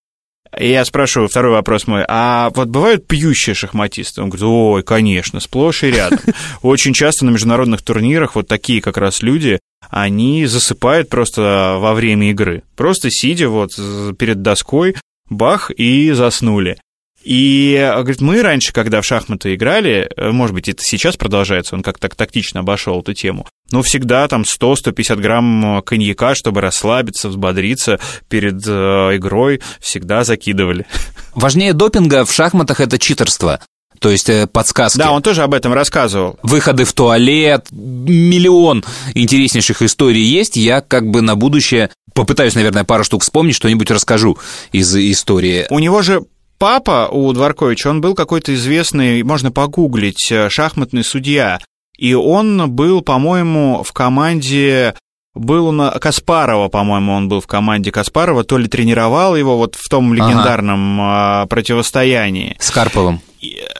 [SPEAKER 2] Я спрашиваю, второй вопрос мой, а вот бывают пьющие шахматисты? Он говорит, ой, конечно, сплошь и рядом. [LAUGHS] Очень часто на международных турнирах вот такие как раз люди, они засыпают просто во время игры. Просто сидя вот перед доской, бах, и заснули. И, говорит, мы раньше, когда в шахматы играли, э, может быть, это сейчас продолжается, он как-то тактично обошел эту тему, но всегда там 100-150 грамм э, коньяка, чтобы расслабиться, взбодриться перед э, игрой, всегда закидывали.
[SPEAKER 1] Важнее допинга в шахматах это читерство. То есть э, подсказки.
[SPEAKER 2] Да, он тоже об этом рассказывал.
[SPEAKER 1] Выходы в туалет, миллион интереснейших историй есть. Я как бы на будущее попытаюсь, наверное, пару штук вспомнить, что-нибудь расскажу из истории.
[SPEAKER 2] У него же папа у Дворковича, он был какой-то известный, можно погуглить, э, шахматный судья. И он был, по-моему, в команде был на Каспарова, по-моему, он был в команде Каспарова, то ли тренировал его вот в том легендарном ага. противостоянии.
[SPEAKER 1] С Карповым.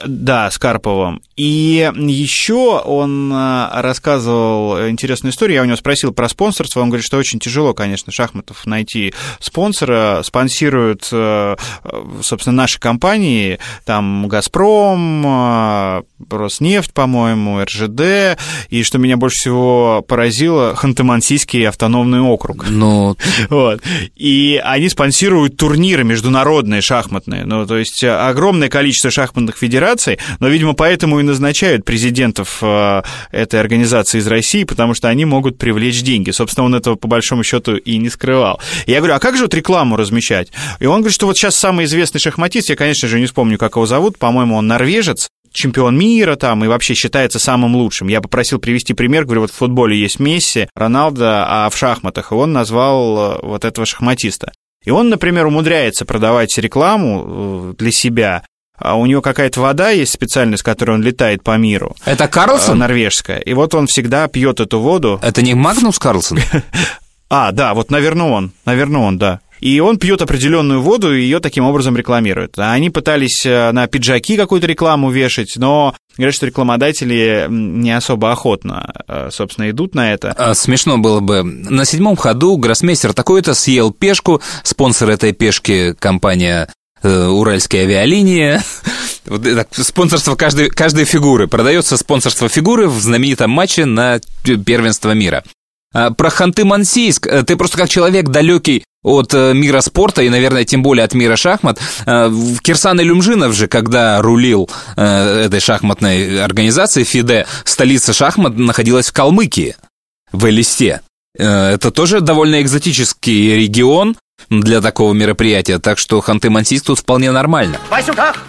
[SPEAKER 2] Да, с Карповым. И еще он а, рассказывал интересную историю. Я у него спросил про спонсорство. Он говорит, что очень тяжело, конечно, шахматов найти спонсора. Спонсируют, э, собственно, наши компании. Там «Газпром», э, «Роснефть», по-моему, «РЖД». И что меня больше всего поразило, Ханты-Мансийский автономный округ.
[SPEAKER 1] Ну... [LAUGHS]
[SPEAKER 2] Вот. И они спонсируют турниры международные шахматные. Ну, то есть огромное количество шахматных федераций, но, видимо, поэтому и назначают президентов э, этой организации из России, потому что они могут привлечь деньги. Собственно, он этого по большому счету и не скрывал. Я говорю, а как же вот рекламу размещать? И он говорит, что вот сейчас самый известный шахматист, я, конечно же, не вспомню, как его зовут, по-моему, он норвежец, чемпион мира там и вообще считается самым лучшим. Я попросил привести пример, говорю, вот в футболе есть Месси, Роналдо, а в шахматах, и он назвал э, вот этого шахматиста. И он, например, умудряется продавать рекламу э, для себя а у него какая-то вода есть специальная, с которой он летает по миру.
[SPEAKER 1] Это Карлсон?
[SPEAKER 2] Э, норвежская. И вот он всегда пьет эту воду.
[SPEAKER 1] Это не Магнус Карлсон? [LAUGHS]
[SPEAKER 2] А, да, вот, наверное, он. Наверное, он, да. И он пьет определенную воду и ее таким образом рекламирует. Они пытались э, на пиджаки какую-то рекламу вешать, но говорят, что рекламодатели не особо охотно, э, собственно, идут на это.
[SPEAKER 1] А, смешно было бы. На седьмом ходу гроссмейстер такой-то съел пешку, спонсор этой пешки компания уральские авиалинии. [LAUGHS] Спонсорство каждой, каждой фигуры. Продается спонсорство фигуры в знаменитом матче на первенство мира. А про Ханты-Мансийск э, ты просто как человек далекий от э, мира спорта и, наверное, тем более от мира шахмат. Кирсан Илюмжинов же, когда рулил этой шахматной организацией ФИДЕ, столица шахмат находилась в Калмыкии, в Элисте. Это тоже довольно экзотический регион, для такого мероприятия, так что Ханты-Мансийск тут вполне нормально.
[SPEAKER 9] Васюках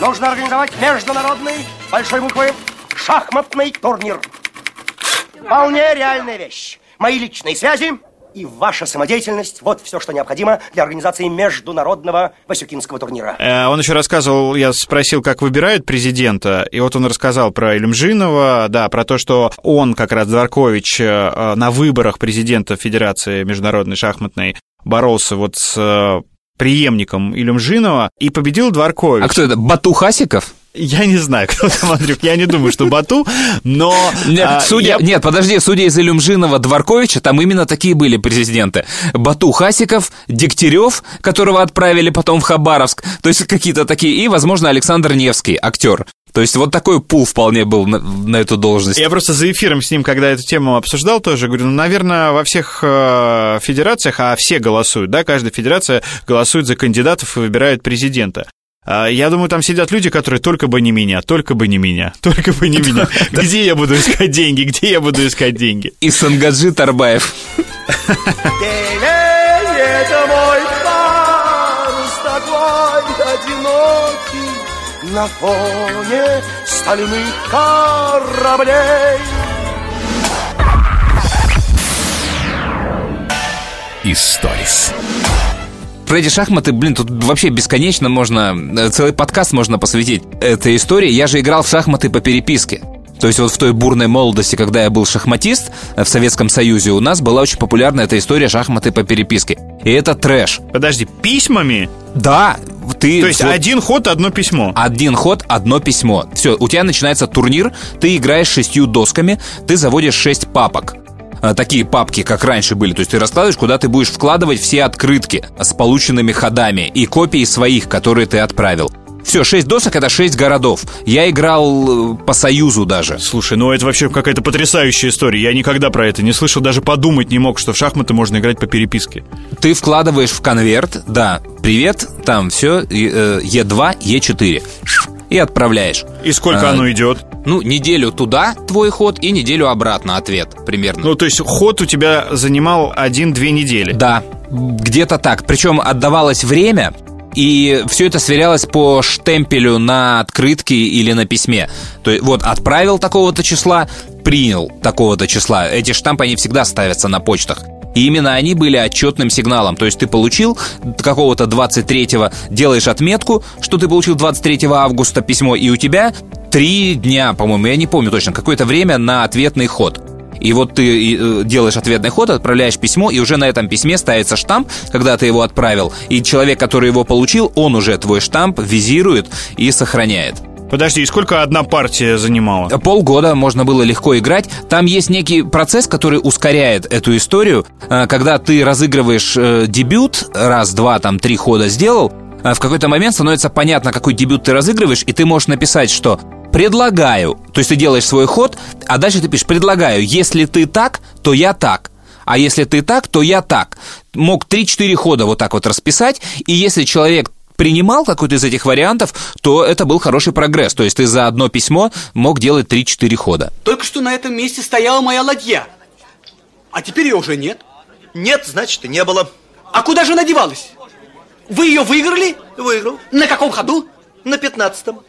[SPEAKER 9] нужно организовать международный, большой буквы, шахматный турнир. Вполне реальная вещь. Мои личные связи и ваша самодеятельность – вот все, что необходимо для организации международного Васюкинского турнира.
[SPEAKER 2] Э, он еще рассказывал, я спросил, как выбирают президента, и вот он рассказал про Илюмжинова, да, про то, что он, как раз Дворкович, э, на выборах президента Федерации международной шахматной боролся вот с э, преемником Илюмжинова и победил Дворкович.
[SPEAKER 1] А кто это, Бату Хасиков?
[SPEAKER 2] Я не знаю, [LAUGHS] кто там, Андрюк, я не думаю, что Бату, но...
[SPEAKER 1] Нет, а, судя, я... нет подожди, судя из Илюмжинова Дворковича, там именно такие были президенты. Бату Хасиков, Дегтярев, которого отправили потом в Хабаровск, то есть какие-то такие, и, возможно, Александр Невский, актер. То есть вот такой пул вполне был на, на эту должность.
[SPEAKER 2] Я просто за эфиром с ним, когда эту тему обсуждал, тоже говорю, ну, наверное, во всех э, федерациях, а все голосуют, да, каждая федерация голосует за кандидатов и выбирает президента. А, я думаю, там сидят люди, которые только бы не меня, только бы не меня, [LAUGHS] только бы не меня. [LAUGHS] Где я буду искать деньги, где я буду искать деньги?
[SPEAKER 1] И Сангаджи Тарбаев.
[SPEAKER 9] на фоне стальных кораблей.
[SPEAKER 4] Историс.
[SPEAKER 1] Про эти шахматы, блин, тут вообще бесконечно можно, э, целый подкаст можно посвятить этой истории. Я же играл в шахматы по переписке. То есть вот в той бурной молодости, когда я был шахматист э, в Советском Союзе, у нас была очень популярна эта история шахматы по переписке. И это трэш.
[SPEAKER 2] Подожди, письмами?
[SPEAKER 1] Да, ты...
[SPEAKER 2] То есть
[SPEAKER 1] вот-
[SPEAKER 2] один ход, одно письмо.
[SPEAKER 1] Один ход, одно письмо. Все, у тебя начинается турнир, ты играешь шестью досками, ты заводишь шесть папок. А, Такие папки, как раньше были. То есть ты раскладываешь, куда ты будешь вкладывать все открытки с полученными ходами и копии своих, которые ты отправил. Все, шесть досок это шесть городов. Я играл э, по союзу даже.
[SPEAKER 2] Слушай, ну это вообще какая-то потрясающая история. Я никогда про это не слышал, даже подумать не мог, что в шахматы можно играть по переписке.
[SPEAKER 1] Ты вкладываешь в конверт, да, привет, там все, Е2, Е4. И отправляешь.
[SPEAKER 2] И сколько
[SPEAKER 1] А,
[SPEAKER 2] оно идет?
[SPEAKER 1] Ну, неделю туда твой ход и неделю обратно ответ примерно.
[SPEAKER 2] Ну, то есть ход у тебя занимал один-две недели.
[SPEAKER 1] Да, где-то так. Причем отдавалось время, и все это сверялось по штемпелю на открытке или на письме. То есть вот отправил такого-то числа, принял такого-то числа. Эти штампы, они всегда ставятся на почтах. И именно они были отчетным сигналом. То есть ты получил какого-то 23-го, делаешь отметку, что ты получил 23 августа письмо, и у тебя три дня, по-моему, я не помню точно, какое-то время на ответный ход. И вот ты э, делаешь ответный ход, отправляешь письмо, и уже на этом письме ставится штамп, когда ты его отправил. И человек, который его получил, он уже твой штамп визирует и сохраняет.
[SPEAKER 2] Подожди, и сколько одна партия занимала?
[SPEAKER 1] Полгода можно было легко играть. Там есть некий процесс, который ускоряет эту историю. Э, Когда ты разыгрываешь э, дебют, раз, два, там, три хода сделал, э, в какой-то момент становится понятно, какой дебют ты разыгрываешь, и ты можешь написать, что предлагаю, то есть ты делаешь свой ход, а дальше ты пишешь предлагаю, если ты так, то я так. А если ты так, то я так. Мог 3-4 хода вот так вот расписать, и если человек принимал какой-то из этих вариантов, то это был хороший прогресс. То есть ты за одно письмо мог делать 3-4 хода.
[SPEAKER 11] Только что на этом месте стояла моя ладья. А теперь ее уже нет.
[SPEAKER 12] Нет, значит, и не было.
[SPEAKER 11] А куда же она девалась? Вы ее выиграли?
[SPEAKER 12] Выиграл.
[SPEAKER 11] На каком ходу?
[SPEAKER 12] На пятнадцатом.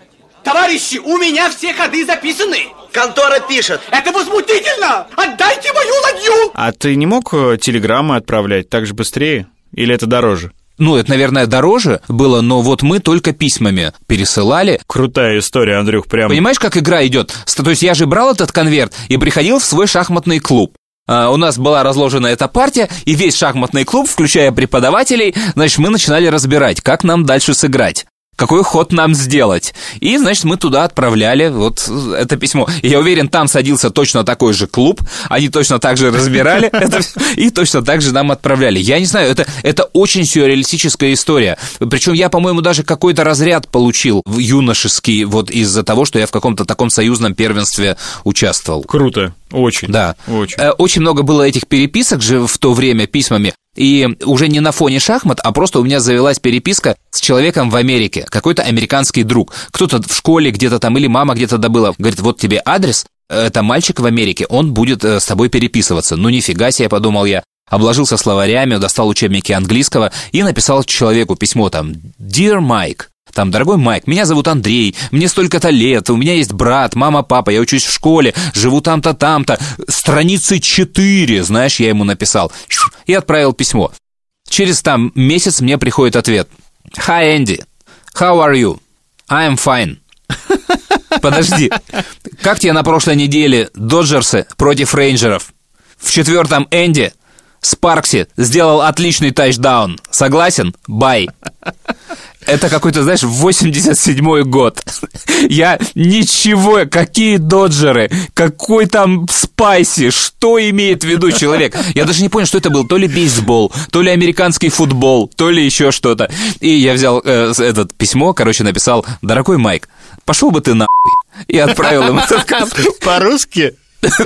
[SPEAKER 11] Товарищи, у меня все ходы записаны.
[SPEAKER 12] Контора пишет.
[SPEAKER 11] Это возмутительно! Отдайте мою ладью!
[SPEAKER 2] А ты не мог э, телеграммы отправлять так же быстрее? Или это дороже?
[SPEAKER 1] Ну, это, наверное, дороже было, но вот мы только письмами пересылали.
[SPEAKER 2] Крутая история, Андрюх, прям.
[SPEAKER 1] Понимаешь, как игра идет? То есть я же брал этот конверт и приходил в свой шахматный клуб. А, У нас была разложена эта партия, и весь шахматный клуб, включая преподавателей, значит, мы начинали разбирать, как нам дальше сыграть. Какой ход нам сделать? И, значит, мы туда отправляли вот это письмо. И я уверен, там садился точно такой же клуб, они точно так же разбирали [LAUGHS] это и точно так же нам отправляли. Я не знаю, это, это очень сюрреалистическая история. Причем я, по-моему, даже какой-то разряд получил юношеский вот из-за того, что я в каком-то таком союзном первенстве участвовал.
[SPEAKER 2] Круто, очень.
[SPEAKER 1] Да.
[SPEAKER 2] Очень.
[SPEAKER 1] Э, Очень много было этих переписок же в то время письмами. И уже не на фоне шахмат, а просто у меня завелась переписка с человеком в Америке, какой-то американский друг. Кто-то в школе где-то там или мама где-то добыла. Говорит, вот тебе адрес, это мальчик в Америке, он будет э, с тобой переписываться. Ну нифига себе, подумал я. Обложился словарями, достал учебники английского и написал человеку письмо там «Dear Mike». Там, дорогой Майк, меня зовут Андрей, мне столько-то лет, у меня есть брат, мама, папа, я учусь в школе, живу там-то, там-то. Страницы 4, знаешь, я ему написал. И отправил письмо. Через там месяц мне приходит ответ. Hi, Andy. How are you? I am fine. [LAUGHS] Подожди. Как тебе на прошлой неделе Доджерсы против Рейнджеров? В четвертом энде Спаркси сделал отличный тачдаун. Согласен? Бай. Это какой-то, знаешь, 87-й год. Я ничего, какие доджеры, какой там спайси, что имеет в виду человек. Я даже не понял, что это был, то ли бейсбол, то ли американский футбол, то ли еще что-то. И я взял э, этот письмо, короче, написал, дорогой Майк, пошел бы ты нахуй. И отправил ему.
[SPEAKER 2] По-русски?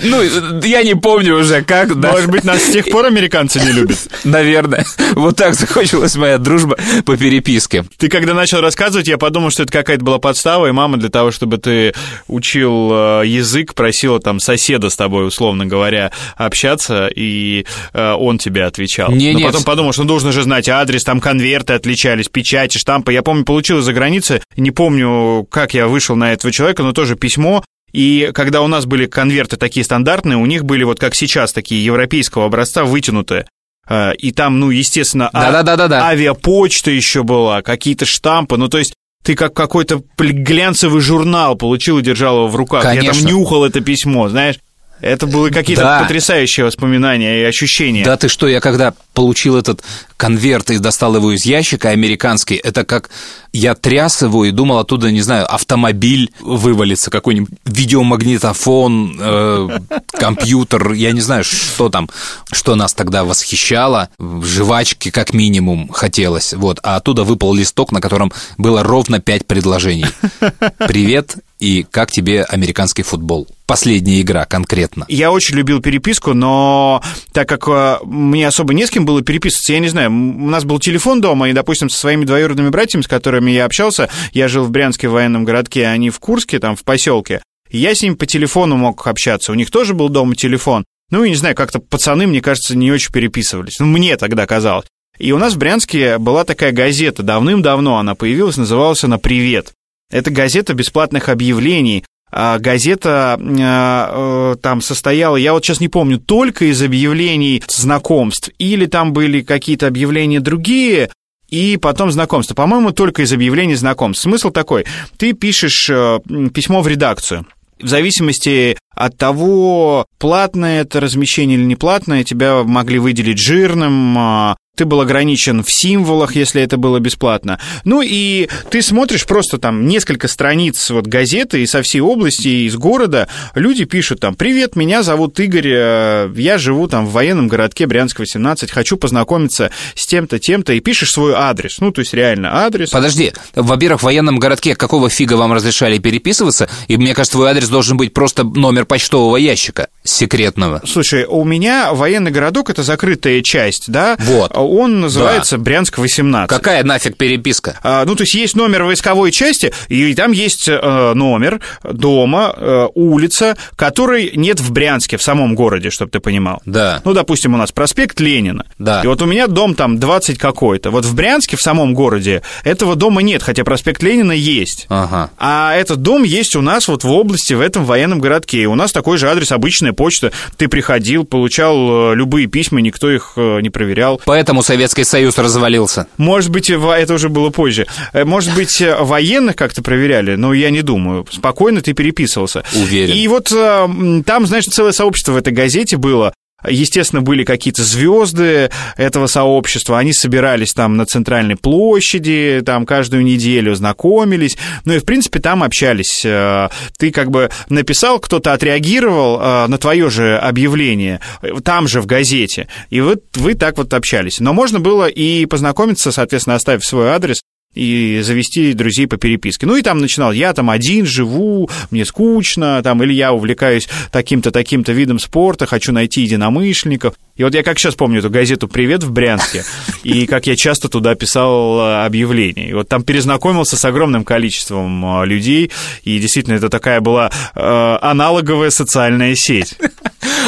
[SPEAKER 1] Ну, я не помню уже, как, да.
[SPEAKER 2] Может быть, нас с тех пор американцы не любят?
[SPEAKER 1] Наверное. Вот так закончилась моя дружба по переписке.
[SPEAKER 2] Ты когда начал рассказывать, я подумал, что это какая-то была подстава, и мама для того, чтобы ты учил э, язык, просила там соседа с тобой, условно говоря, общаться, и э, он тебе отвечал.
[SPEAKER 1] Не,
[SPEAKER 2] Но
[SPEAKER 1] нет.
[SPEAKER 2] потом подумал, что нужно же знать адрес, там конверты отличались, печати, штампы. Я помню, получил из-за границы, не помню, как я вышел на этого человека, но тоже письмо, и когда у нас были конверты такие стандартные, у них были вот как сейчас такие европейского образца вытянутые. Э, И там, ну, естественно, а-
[SPEAKER 1] Да-да-да-да-да.
[SPEAKER 2] авиапочта еще была, какие-то штампы. Ну, то есть ты как какой-то глянцевый журнал получил и держал его в руках. Я
[SPEAKER 1] Конечно.
[SPEAKER 2] там нюхал это письмо, знаешь. Это были какие-то
[SPEAKER 1] Да.
[SPEAKER 2] потрясающие воспоминания и ощущения.
[SPEAKER 1] Да ты что, я когда получил этот конверт и достал его из ящика американский, это как я тряс его и думал оттуда, не знаю, автомобиль вывалится, какой-нибудь видеомагнитофон, э, [LAUGHS] компьютер, я не знаю, что там, что нас тогда восхищало, жвачки как минимум хотелось, вот, а оттуда выпал листок, на котором было ровно пять предложений. [LAUGHS] Привет, и как тебе американский футбол? Последняя игра конкретно.
[SPEAKER 2] Я очень любил переписку, но так как э, мне особо не с кем было переписываться, я не знаю, у нас был телефон дома, и, допустим, со своими двоюродными братьями, с которыми я общался, я жил в Брянске в военном городке, а они в Курске, там, в поселке, я с ними по телефону мог общаться, у них тоже был дома телефон. Ну, и не знаю, как-то пацаны, мне кажется, не очень переписывались. Ну, мне тогда казалось. И у нас в Брянске была такая газета, давным-давно она появилась, называлась она «Привет». Это газета бесплатных объявлений, а газета э, э, там состояла, я вот сейчас не помню, только из объявлений знакомств, или там были какие-то объявления другие, и потом знакомства. По-моему, только из объявлений знакомств. Смысл такой, ты пишешь э, письмо в редакцию, в зависимости от того, платное это размещение или не платное, тебя могли выделить жирным, а, ты был ограничен в символах, если это было бесплатно. Ну и ты смотришь просто там несколько страниц вот газеты и со всей области, и из города люди пишут там «Привет, меня зовут Игорь, э, я живу там в военном городке Брянск 18, хочу познакомиться с тем-то, тем-то», и пишешь свой адрес. Ну, то есть реально адрес.
[SPEAKER 1] Подожди, во-первых, в военном городке какого фига вам разрешали переписываться? И мне кажется, твой адрес должен быть просто номер почтового ящика секретного.
[SPEAKER 2] Слушай, у меня военный городок это закрытая часть, да?
[SPEAKER 1] Вот.
[SPEAKER 2] Он называется Брянск 18.
[SPEAKER 1] Какая нафиг переписка?
[SPEAKER 2] А, ну, то есть есть номер войсковой части, и там есть э, номер дома, э, улица, которой нет в Брянске, в самом городе, чтобы ты понимал.
[SPEAKER 1] Да.
[SPEAKER 2] Ну, допустим, у нас проспект Ленина.
[SPEAKER 1] Да.
[SPEAKER 2] И вот у меня дом там 20 какой-то. Вот в Брянске, в самом городе, этого дома нет, хотя проспект Ленина есть.
[SPEAKER 1] Ага.
[SPEAKER 2] А этот дом есть у нас вот в области, в этом военном городке. И у нас такой же адрес, обычная почта. Ты приходил, получал э, любые письма, никто их э, не проверял.
[SPEAKER 1] Поэтому Советский Союз развалился.
[SPEAKER 2] Может быть, это уже было позже. Э, Может быть, военных как-то проверяли, но я не думаю. Спокойно ты переписывался.
[SPEAKER 1] Уверен.
[SPEAKER 2] И вот там, знаешь, целое сообщество в этой газете было. Естественно, были какие-то звезды этого сообщества, они собирались там на центральной площади, там каждую неделю знакомились, ну и, в принципе, там общались. Э, Ты как бы написал, кто-то отреагировал э, на твое же объявление, э, там же в газете, и вот вы так вот общались. Но можно было и познакомиться, соответственно, оставив свой адрес, и завести друзей по переписке. Ну и там начинал, я там один живу, мне скучно, там, или я увлекаюсь таким-то, таким-то видом спорта, хочу найти единомышленников. И вот я как сейчас помню эту газету «Привет» в Брянске, и как я часто туда писал э, объявления. И вот там перезнакомился с огромным количеством э, людей, и действительно это такая была э, аналоговая социальная сеть.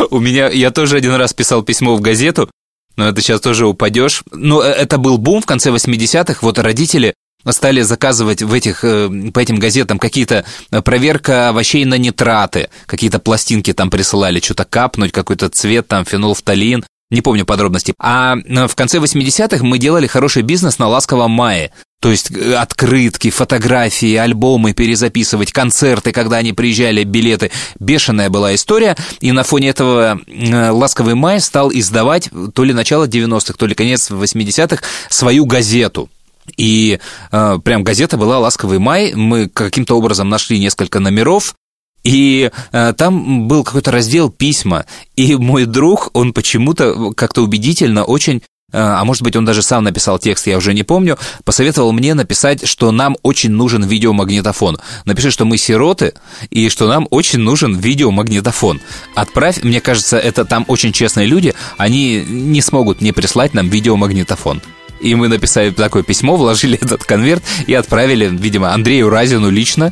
[SPEAKER 1] У меня, я тоже один раз писал письмо в газету, но это сейчас тоже упадешь. Но э, это был бум в конце 80-х, вот родители стали заказывать в этих, э, по этим газетам какие-то э, проверка овощей на нитраты, какие-то пластинки там присылали, что-то капнуть, какой-то цвет, там фенолфталин, не помню подробностей. А в конце 80-х мы делали хороший бизнес на ласковом мае. То есть э, открытки, фотографии, альбомы перезаписывать, концерты, когда они приезжали, билеты. Бешеная была история. И на фоне этого э, «Ласковый май» стал издавать то ли начало 90-х, то ли конец 80-х свою газету. И э, прям газета была «Ласковый май». Мы каким-то образом нашли несколько номеров, и э, там был какой-то раздел «Письма». И мой друг, он почему-то как-то убедительно очень э, а может быть, он даже сам написал текст, я уже не помню, посоветовал мне написать, что нам очень нужен видеомагнитофон. Напиши, что мы сироты, и что нам очень нужен видеомагнитофон. Отправь, мне кажется, это там очень честные люди, они не смогут не прислать нам видеомагнитофон. И мы написали такое письмо, вложили [LAUGHS] этот конверт и отправили, видимо, Андрею Разину лично.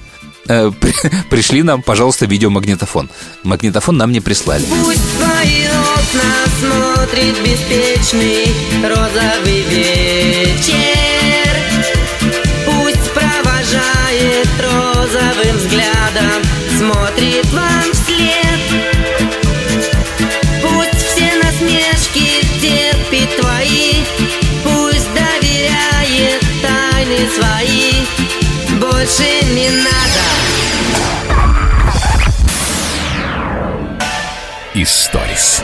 [SPEAKER 1] Э, при- [LAUGHS] Пришли нам, пожалуйста, видеомагнитофон. Магнитофон нам не прислали.
[SPEAKER 5] Пусть твои окна смотрит беспечный розовый вечер Пусть провожает розовым взглядом, смотрит вам вслед Пусть все насмешки терпит твои, пусть доверяет тайны свои больше не надо.
[SPEAKER 4] Историс.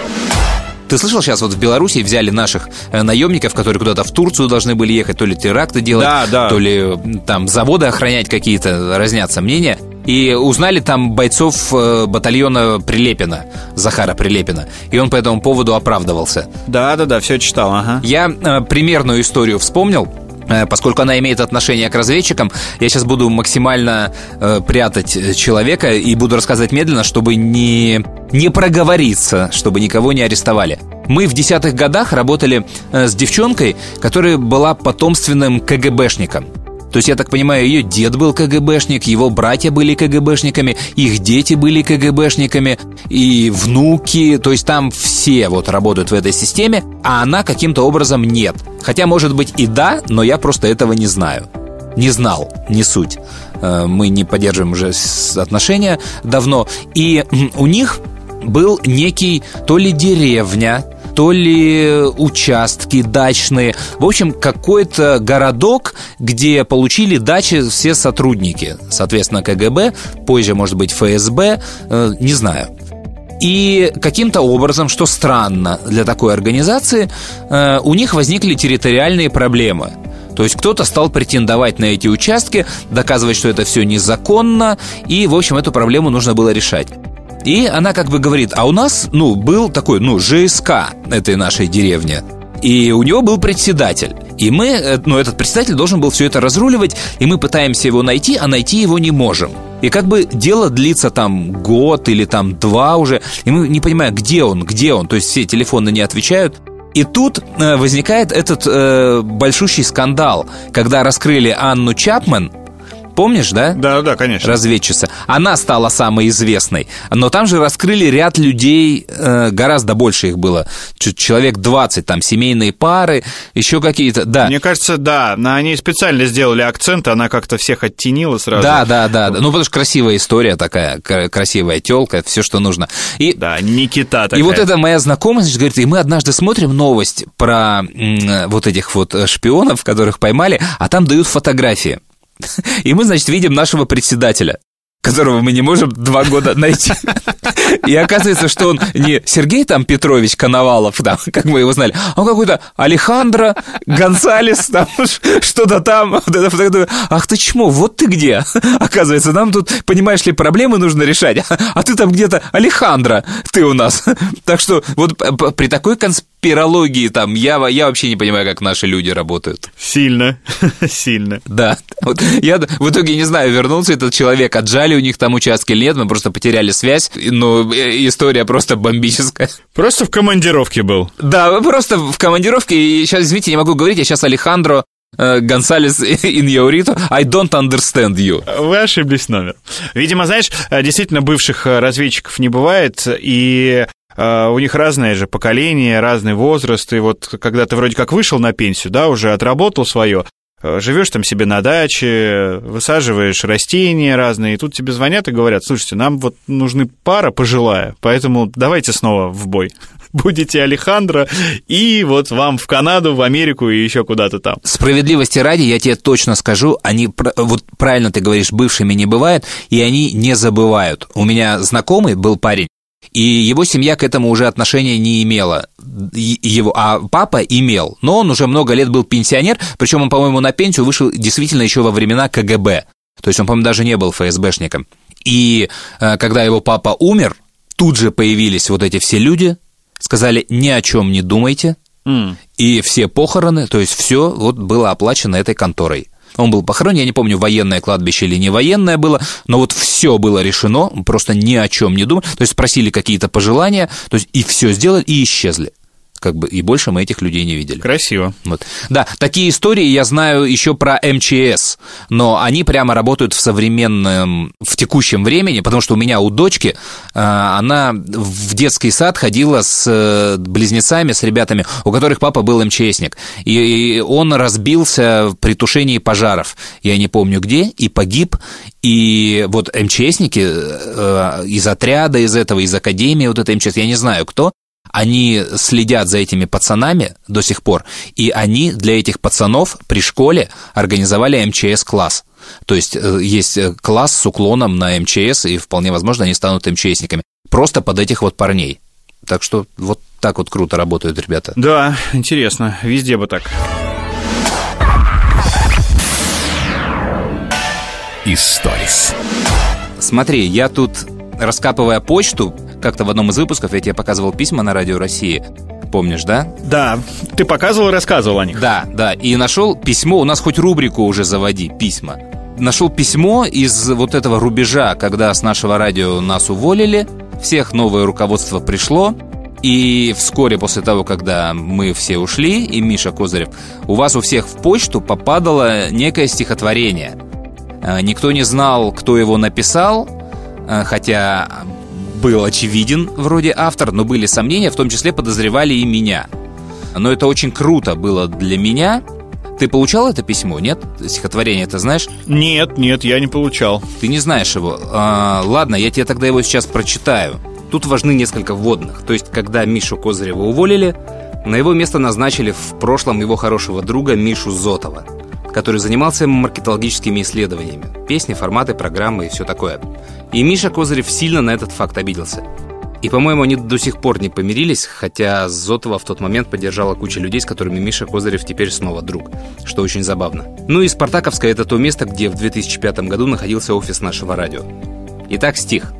[SPEAKER 1] Ты слышал, сейчас вот в Беларуси взяли наших э, наемников, которые куда-то в Турцию должны были ехать, то ли теракты делать,
[SPEAKER 2] да, да.
[SPEAKER 1] то ли там заводы охранять какие-то, разнятся мнения. И узнали там бойцов э, батальона Прилепина, Захара Прилепина. И он по этому поводу оправдывался.
[SPEAKER 2] Да, да, да, все читал, ага.
[SPEAKER 1] Я э, примерную историю вспомнил. Э, Поскольку она имеет отношение к разведчикам, я сейчас буду максимально э, прятать э, человека и буду рассказывать медленно, чтобы не, не проговориться, чтобы никого не арестовали. Мы в десятых годах работали э, с девчонкой, которая была потомственным КГБшником. То есть, я так понимаю, ее дед был КГБшник, его братья были КГБшниками, их дети были КГБшниками, и внуки, то есть там все вот работают в этой системе, а она каким-то образом нет. Хотя, может быть, и да, но я просто этого не знаю. Не знал, не суть. Э, Мы не поддерживаем уже отношения давно. И у них был некий то ли деревня, то ли участки дачные. В общем, какой-то городок, где получили дачи все сотрудники. Соответственно, КГБ, позже, может быть, ФСБ, э, не знаю. И каким-то образом, что странно для такой организации, э, у них возникли территориальные проблемы. То есть кто-то стал претендовать на эти участки, доказывать, что это все незаконно, и, в общем, эту проблему нужно было решать. И она как бы говорит, а у нас, ну, был такой, ну, ЖСК этой нашей деревни. И у него был председатель. И мы, э, ну, этот председатель должен был все это разруливать, и мы пытаемся его найти, а найти его не можем. И как бы дело длится там год или там два уже, и мы не понимаем, где он, где он. То есть все телефоны не отвечают. И тут э, возникает этот э, большущий скандал, когда раскрыли Анну Чапман, Помнишь, да?
[SPEAKER 2] Да, да, конечно.
[SPEAKER 1] Разведчица. Она стала самой известной. Но там же раскрыли ряд людей, э, гораздо больше их было. Человек 20, там семейные пары, еще какие-то. Да.
[SPEAKER 2] Мне кажется, да, на ней специально сделали акцент, она как-то всех оттенила сразу.
[SPEAKER 1] Да, да, да. Ну, потому что красивая история такая, красивая телка, все, что нужно. И,
[SPEAKER 2] Да, Никита такая.
[SPEAKER 1] и вот эта моя знакомая, значит, говорит, и мы однажды смотрим новость про вот этих вот э, шпионов, которых поймали, а там дают фотографии. И мы, значит, видим нашего председателя которого мы не можем два года найти. И оказывается, что он не Сергей там Петрович Коновалов, там, как мы его знали, а он какой-то Алехандро Гонсалес, там, что-то там. Ах ты чмо, вот ты где. Оказывается, нам тут, понимаешь ли, проблемы нужно решать, а ты там где-то Алехандро, ты у нас. Так что вот при такой конспирологии там я, я вообще не понимаю, как наши люди работают.
[SPEAKER 2] Сильно, [LAUGHS] сильно.
[SPEAKER 1] Да, вот я в итоге не знаю, вернулся этот человек, отжали у них там участки или нет, мы просто потеряли связь, но э, история просто бомбическая.
[SPEAKER 2] Просто в командировке был.
[SPEAKER 1] Да, просто в командировке, и сейчас, извините, не могу говорить, я сейчас Алехандро э, Гонсалес [LAUGHS] Иньяурито, I don't understand you.
[SPEAKER 2] Вы ошиблись номер. Видимо, знаешь, э, действительно бывших разведчиков не бывает, и у них разное же поколение, разный возраст, и вот когда ты вроде как вышел на пенсию, да, уже отработал свое, живешь там себе на даче, высаживаешь растения разные, и тут тебе звонят и говорят, слушайте, нам вот нужны пара пожилая, поэтому давайте снова в бой. [LAUGHS] Будете Алехандро, и вот вам в Канаду, в Америку и еще куда-то там.
[SPEAKER 1] Справедливости ради, я тебе точно скажу, они, вот правильно ты говоришь, бывшими не бывает, и они не забывают. У меня знакомый был парень, и его семья к этому уже отношения не имела. Его, а папа имел, но он уже много лет был пенсионер, причем он, по-моему, на пенсию вышел действительно еще во времена КГБ. То есть он, по-моему, даже не был ФСБшником. И э, когда его папа умер, тут же появились вот эти все люди, сказали, ни о чем не думайте, и все похороны, то есть все вот было оплачено этой конторой. Он был похоронен, я не помню, военное кладбище или не военное было, но вот все было решено, просто ни о чем не думали. То есть спросили какие-то пожелания, то есть и все сделали, и исчезли. Как бы, и больше мы этих людей не видели.
[SPEAKER 2] Красиво.
[SPEAKER 1] Вот. Да, такие истории я знаю еще про МЧС, но они прямо работают в современном, в текущем времени, потому что у меня у дочки, э, она в детский сад ходила с э, близнецами, с ребятами, у которых папа был МЧСник, и он разбился при тушении пожаров, я не помню где, и погиб, и вот МЧСники э, из отряда, из этого, из академии вот этой МЧС, я не знаю кто, они следят за этими пацанами до сих пор, и они для этих пацанов при школе организовали МЧС-класс. То есть э, есть э, класс с уклоном на МЧС, и вполне возможно они станут МЧСниками. Просто под этих вот парней. Так что вот так вот круто работают ребята.
[SPEAKER 2] Да, интересно, везде бы так.
[SPEAKER 4] Историс.
[SPEAKER 1] Смотри, я тут, раскапывая почту, как-то в одном из выпусков я тебе показывал письма на Радио России. Помнишь, да?
[SPEAKER 2] Да, ты показывал и рассказывал о них.
[SPEAKER 1] Да, да. И нашел письмо, у нас хоть рубрику уже заводи, письма. Нашел письмо из вот этого рубежа, когда с нашего радио нас уволили, всех новое руководство пришло, и вскоре после того, когда мы все ушли, и Миша Козырев, у вас у всех в почту попадало некое стихотворение. Э, Никто не знал, кто его написал, э, хотя был очевиден вроде автор, но были сомнения, в том числе подозревали и меня. Но это очень круто было для меня. Ты получал это письмо, нет? Стихотворение, ты знаешь?
[SPEAKER 2] Нет, нет, я не получал.
[SPEAKER 1] Ты не знаешь его. А, ладно, я тебе тогда его сейчас прочитаю. Тут важны несколько вводных. То есть, когда Мишу Козырева уволили, на его место назначили в прошлом его хорошего друга Мишу Зотова, который занимался маркетологическими исследованиями. Песни, форматы, программы и все такое. И Миша Козырев сильно на этот факт обиделся. И, по-моему, они до сих пор не помирились, хотя Зотова в тот момент поддержала куча людей, с которыми Миша Козырев теперь снова друг, что очень забавно. Ну и Спартаковская – это то место, где в 2005 году находился офис нашего радио. Итак, стих.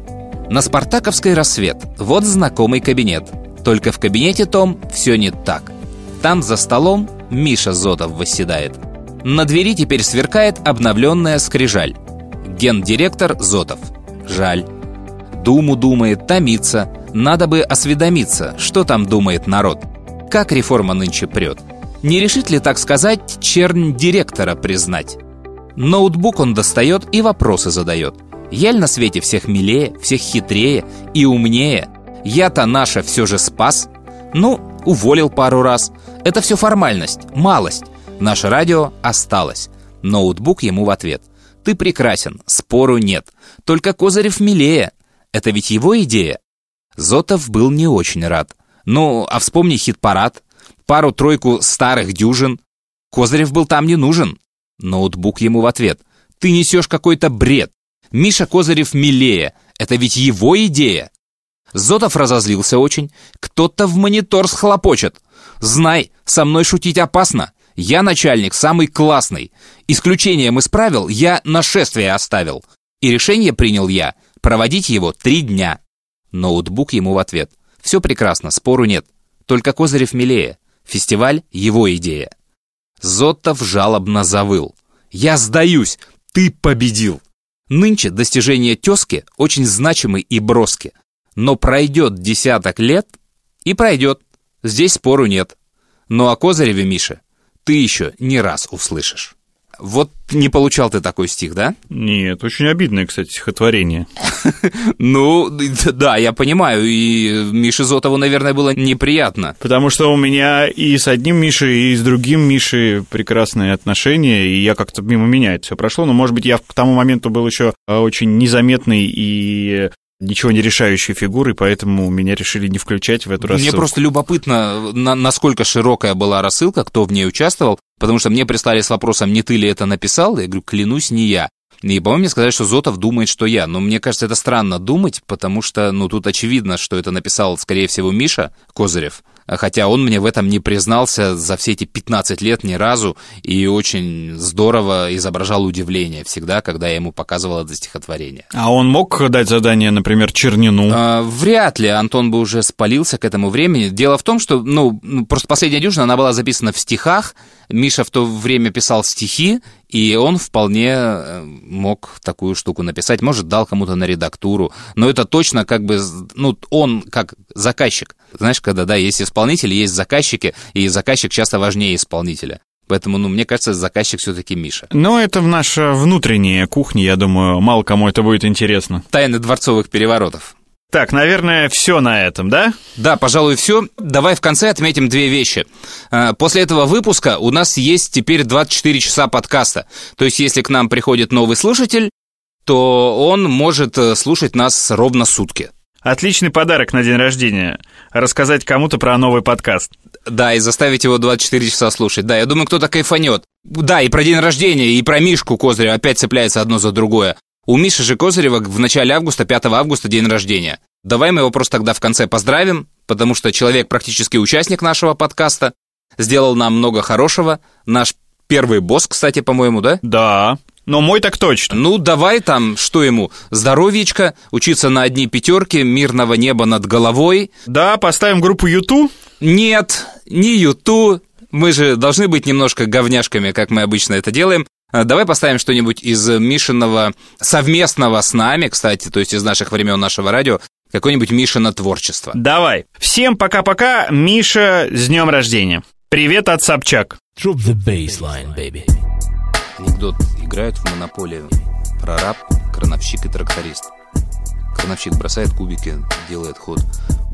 [SPEAKER 1] На Спартаковской рассвет. Вот знакомый кабинет. Только в кабинете том все не так. Там за столом Миша Зотов восседает. На двери теперь сверкает обновленная скрижаль. Гендиректор Зотов. Жаль. Думу думает, томится. Надо бы осведомиться, что там думает народ. Как реформа нынче прет. Не решит ли, так сказать, чернь директора признать? Ноутбук он достает и вопросы задает. Яль на свете всех милее, всех хитрее и умнее. Я-то наша все же спас. Ну, уволил пару раз. Это все формальность, малость. Наше радио осталось. Ноутбук ему в ответ. Ты прекрасен, спору нет. Только Козырев милее. Это ведь его идея. Зотов был не очень рад. Ну, а вспомни хит-парад. Пару-тройку старых дюжин. Козырев был там не нужен. Ноутбук ему в ответ. Ты несешь какой-то бред. Миша Козырев милее. Это ведь его идея. Зотов разозлился очень. Кто-то в монитор схлопочет. Знай, со мной шутить опасно. Я начальник самый классный. Исключением из правил я нашествие оставил. И решение принял я проводить его три дня. Ноутбук ему в ответ. Все прекрасно, спору нет. Только Козырев милее. Фестиваль — его идея. Зотов жалобно завыл. «Я сдаюсь! Ты победил!» Нынче достижения тезки очень значимы и броски. Но пройдет десяток лет и пройдет. Здесь спору нет. Но о Козыреве, Миша, ты еще не раз услышишь. Вот не получал ты такой стих, да?
[SPEAKER 2] Нет, очень обидное, кстати, стихотворение. [LAUGHS]
[SPEAKER 1] Ну, да, я понимаю, и Мише Зотову, наверное, было неприятно.
[SPEAKER 2] Потому что у меня и с одним Мишей, и с другим Мишей прекрасные отношения, и я как-то мимо меня это все прошло, но, может быть, я к тому моменту был еще очень незаметный и ничего не решающей фигурой, поэтому меня решили не включать в эту рассылку.
[SPEAKER 1] Мне просто любопытно, на, насколько широкая была рассылка, кто в ней участвовал, потому что мне прислали с вопросом, не ты ли это написал, я говорю, клянусь, не я. И, по-моему, мне сказали, что Зотов думает, что я. Но мне кажется, это странно думать, потому что, ну, тут очевидно, что это написал, скорее всего, Миша Козырев. Хотя он мне в этом не признался за все эти 15 лет ни разу и очень здорово изображал удивление всегда, когда я ему показывал это стихотворение.
[SPEAKER 2] А он мог дать задание, например, Чернину?
[SPEAKER 1] А, вряд ли Антон бы уже спалился к этому времени. Дело в том, что, ну, просто последняя дюжина, она была записана в стихах. Миша в то время писал стихи, и он вполне э, мог такую штуку написать. Может, дал кому-то на редактуру. Но это точно как бы, ну, он как заказчик. Знаешь, когда, да, есть исполнители, есть заказчики, и заказчик часто важнее исполнителя. Поэтому, ну, мне кажется, заказчик все-таки Миша.
[SPEAKER 2] Но это в наша внутренняя кухня, я думаю, мало кому это будет интересно.
[SPEAKER 1] Тайны дворцовых переворотов.
[SPEAKER 2] Так, наверное, все на этом, да?
[SPEAKER 1] Да, пожалуй, все. Давай в конце отметим две вещи. А, После этого выпуска у нас есть теперь 24 часа подкаста. То есть, если к нам приходит новый слушатель, то он может э, слушать нас ровно сутки.
[SPEAKER 2] Отличный подарок на день рождения. Рассказать кому-то про новый подкаст.
[SPEAKER 1] Да, и заставить его 24 часа слушать. Да, я думаю, кто-то кайфанет. Да, и про день рождения, и про Мишку Козыря опять цепляется одно за другое. У Миши же Козырева в начале августа, 5 августа, день рождения. Давай мы его просто тогда в конце поздравим, потому что человек практически участник нашего подкаста, сделал нам много хорошего. Наш первый босс, кстати, по-моему, да?
[SPEAKER 2] Да. Но мой так точно.
[SPEAKER 1] Ну, давай там, что ему, здоровьечко, учиться на одни пятерки, мирного неба над головой.
[SPEAKER 2] Да, поставим группу Юту.
[SPEAKER 1] Нет, не Юту. Мы же должны быть немножко говняшками, как мы обычно это делаем. А, Давай поставим что-нибудь из Мишиного совместного с нами, кстати, то есть из наших времен нашего радио, какое-нибудь Мишино творчество.
[SPEAKER 2] Давай. Всем пока-пока. Миша, с днем рождения. Привет от Собчак.
[SPEAKER 4] Drop the baseline, baby.
[SPEAKER 1] Анекдот. Играют в монополию. Прораб, крановщик и тракторист. Крановщик бросает кубики, делает ход.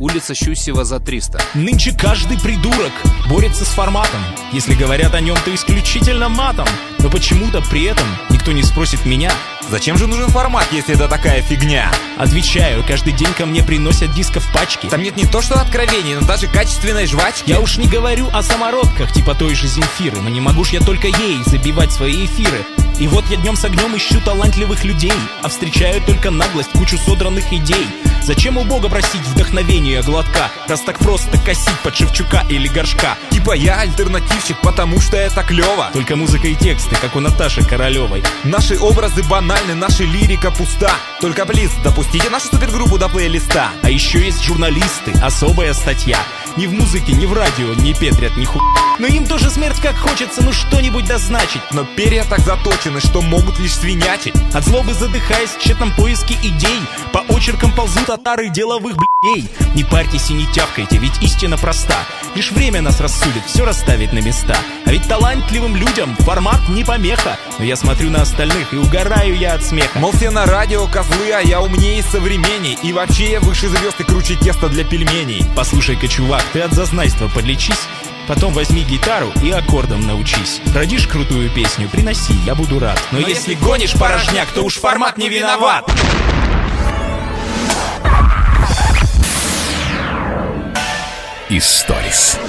[SPEAKER 1] Улица Щусева за 300.
[SPEAKER 13] Нынче каждый придурок борется с форматом. Если говорят о нем, то исключительно матом. Но почему-то при этом никто не спросит меня.
[SPEAKER 14] Зачем же нужен формат, если это такая фигня?
[SPEAKER 13] Отвечаю, каждый день ко мне приносят дисков пачки.
[SPEAKER 14] Там нет не то что откровений, но даже качественной жвачки.
[SPEAKER 13] Я уж не говорю о самородках, типа той же Земфиры, но не могу ж я только ей забивать свои эфиры. И вот я днем с огнем ищу талантливых людей, а встречаю только наглость, кучу содранных идей. Зачем у Бога просить вдохновения глотка, раз так просто косить под Шевчука или Горшка?
[SPEAKER 14] Типа я альтернативщик, потому что это клево.
[SPEAKER 13] Только музыка и тексты, как у Наташи Королевой.
[SPEAKER 14] Наши образы банальны, наша лирика пуста. Только, плиз, допустите нашу супергруппу до плейлиста.
[SPEAKER 13] А еще есть журналисты, особая статья. Ни в музыке, ни в радио не петрят ни ху... Но им тоже смерть как хочется, ну что-нибудь дозначить.
[SPEAKER 14] Но перья так заточены, что могут лишь свинячить.
[SPEAKER 13] От злобы задыхаясь в тщетном поиске идей, по очеркам ползут отары деловых блядей. Не парьтесь и не тявкайте, ведь истина проста. Лишь время нас рассудит, все расставить на места. А ведь талантливым людям формат не помеха. Но я смотрю на остальных и угораю я от смеха.
[SPEAKER 14] Мол, все на радио козлы, а я умнее и современней. И вообще я выше звезд и круче теста для пельменей.
[SPEAKER 13] Послушай-ка, чувак, ты от зазнайства подлечись. Потом возьми гитару и аккордом научись. Родишь крутую песню, приноси, я буду рад. Но,
[SPEAKER 14] Но если гонишь порожняк, то уж формат не виноват.
[SPEAKER 4] Историс.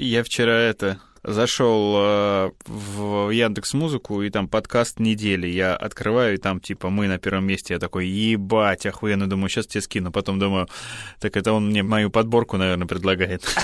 [SPEAKER 2] Я вчера это зашел э, в Яндекс Музыку и там подкаст недели. Я открываю и там типа мы на первом месте. Я такой ебать охуенно думаю, сейчас тебе скину. Потом думаю, так это он мне мою подборку, наверное, предлагает. [LAUGHS]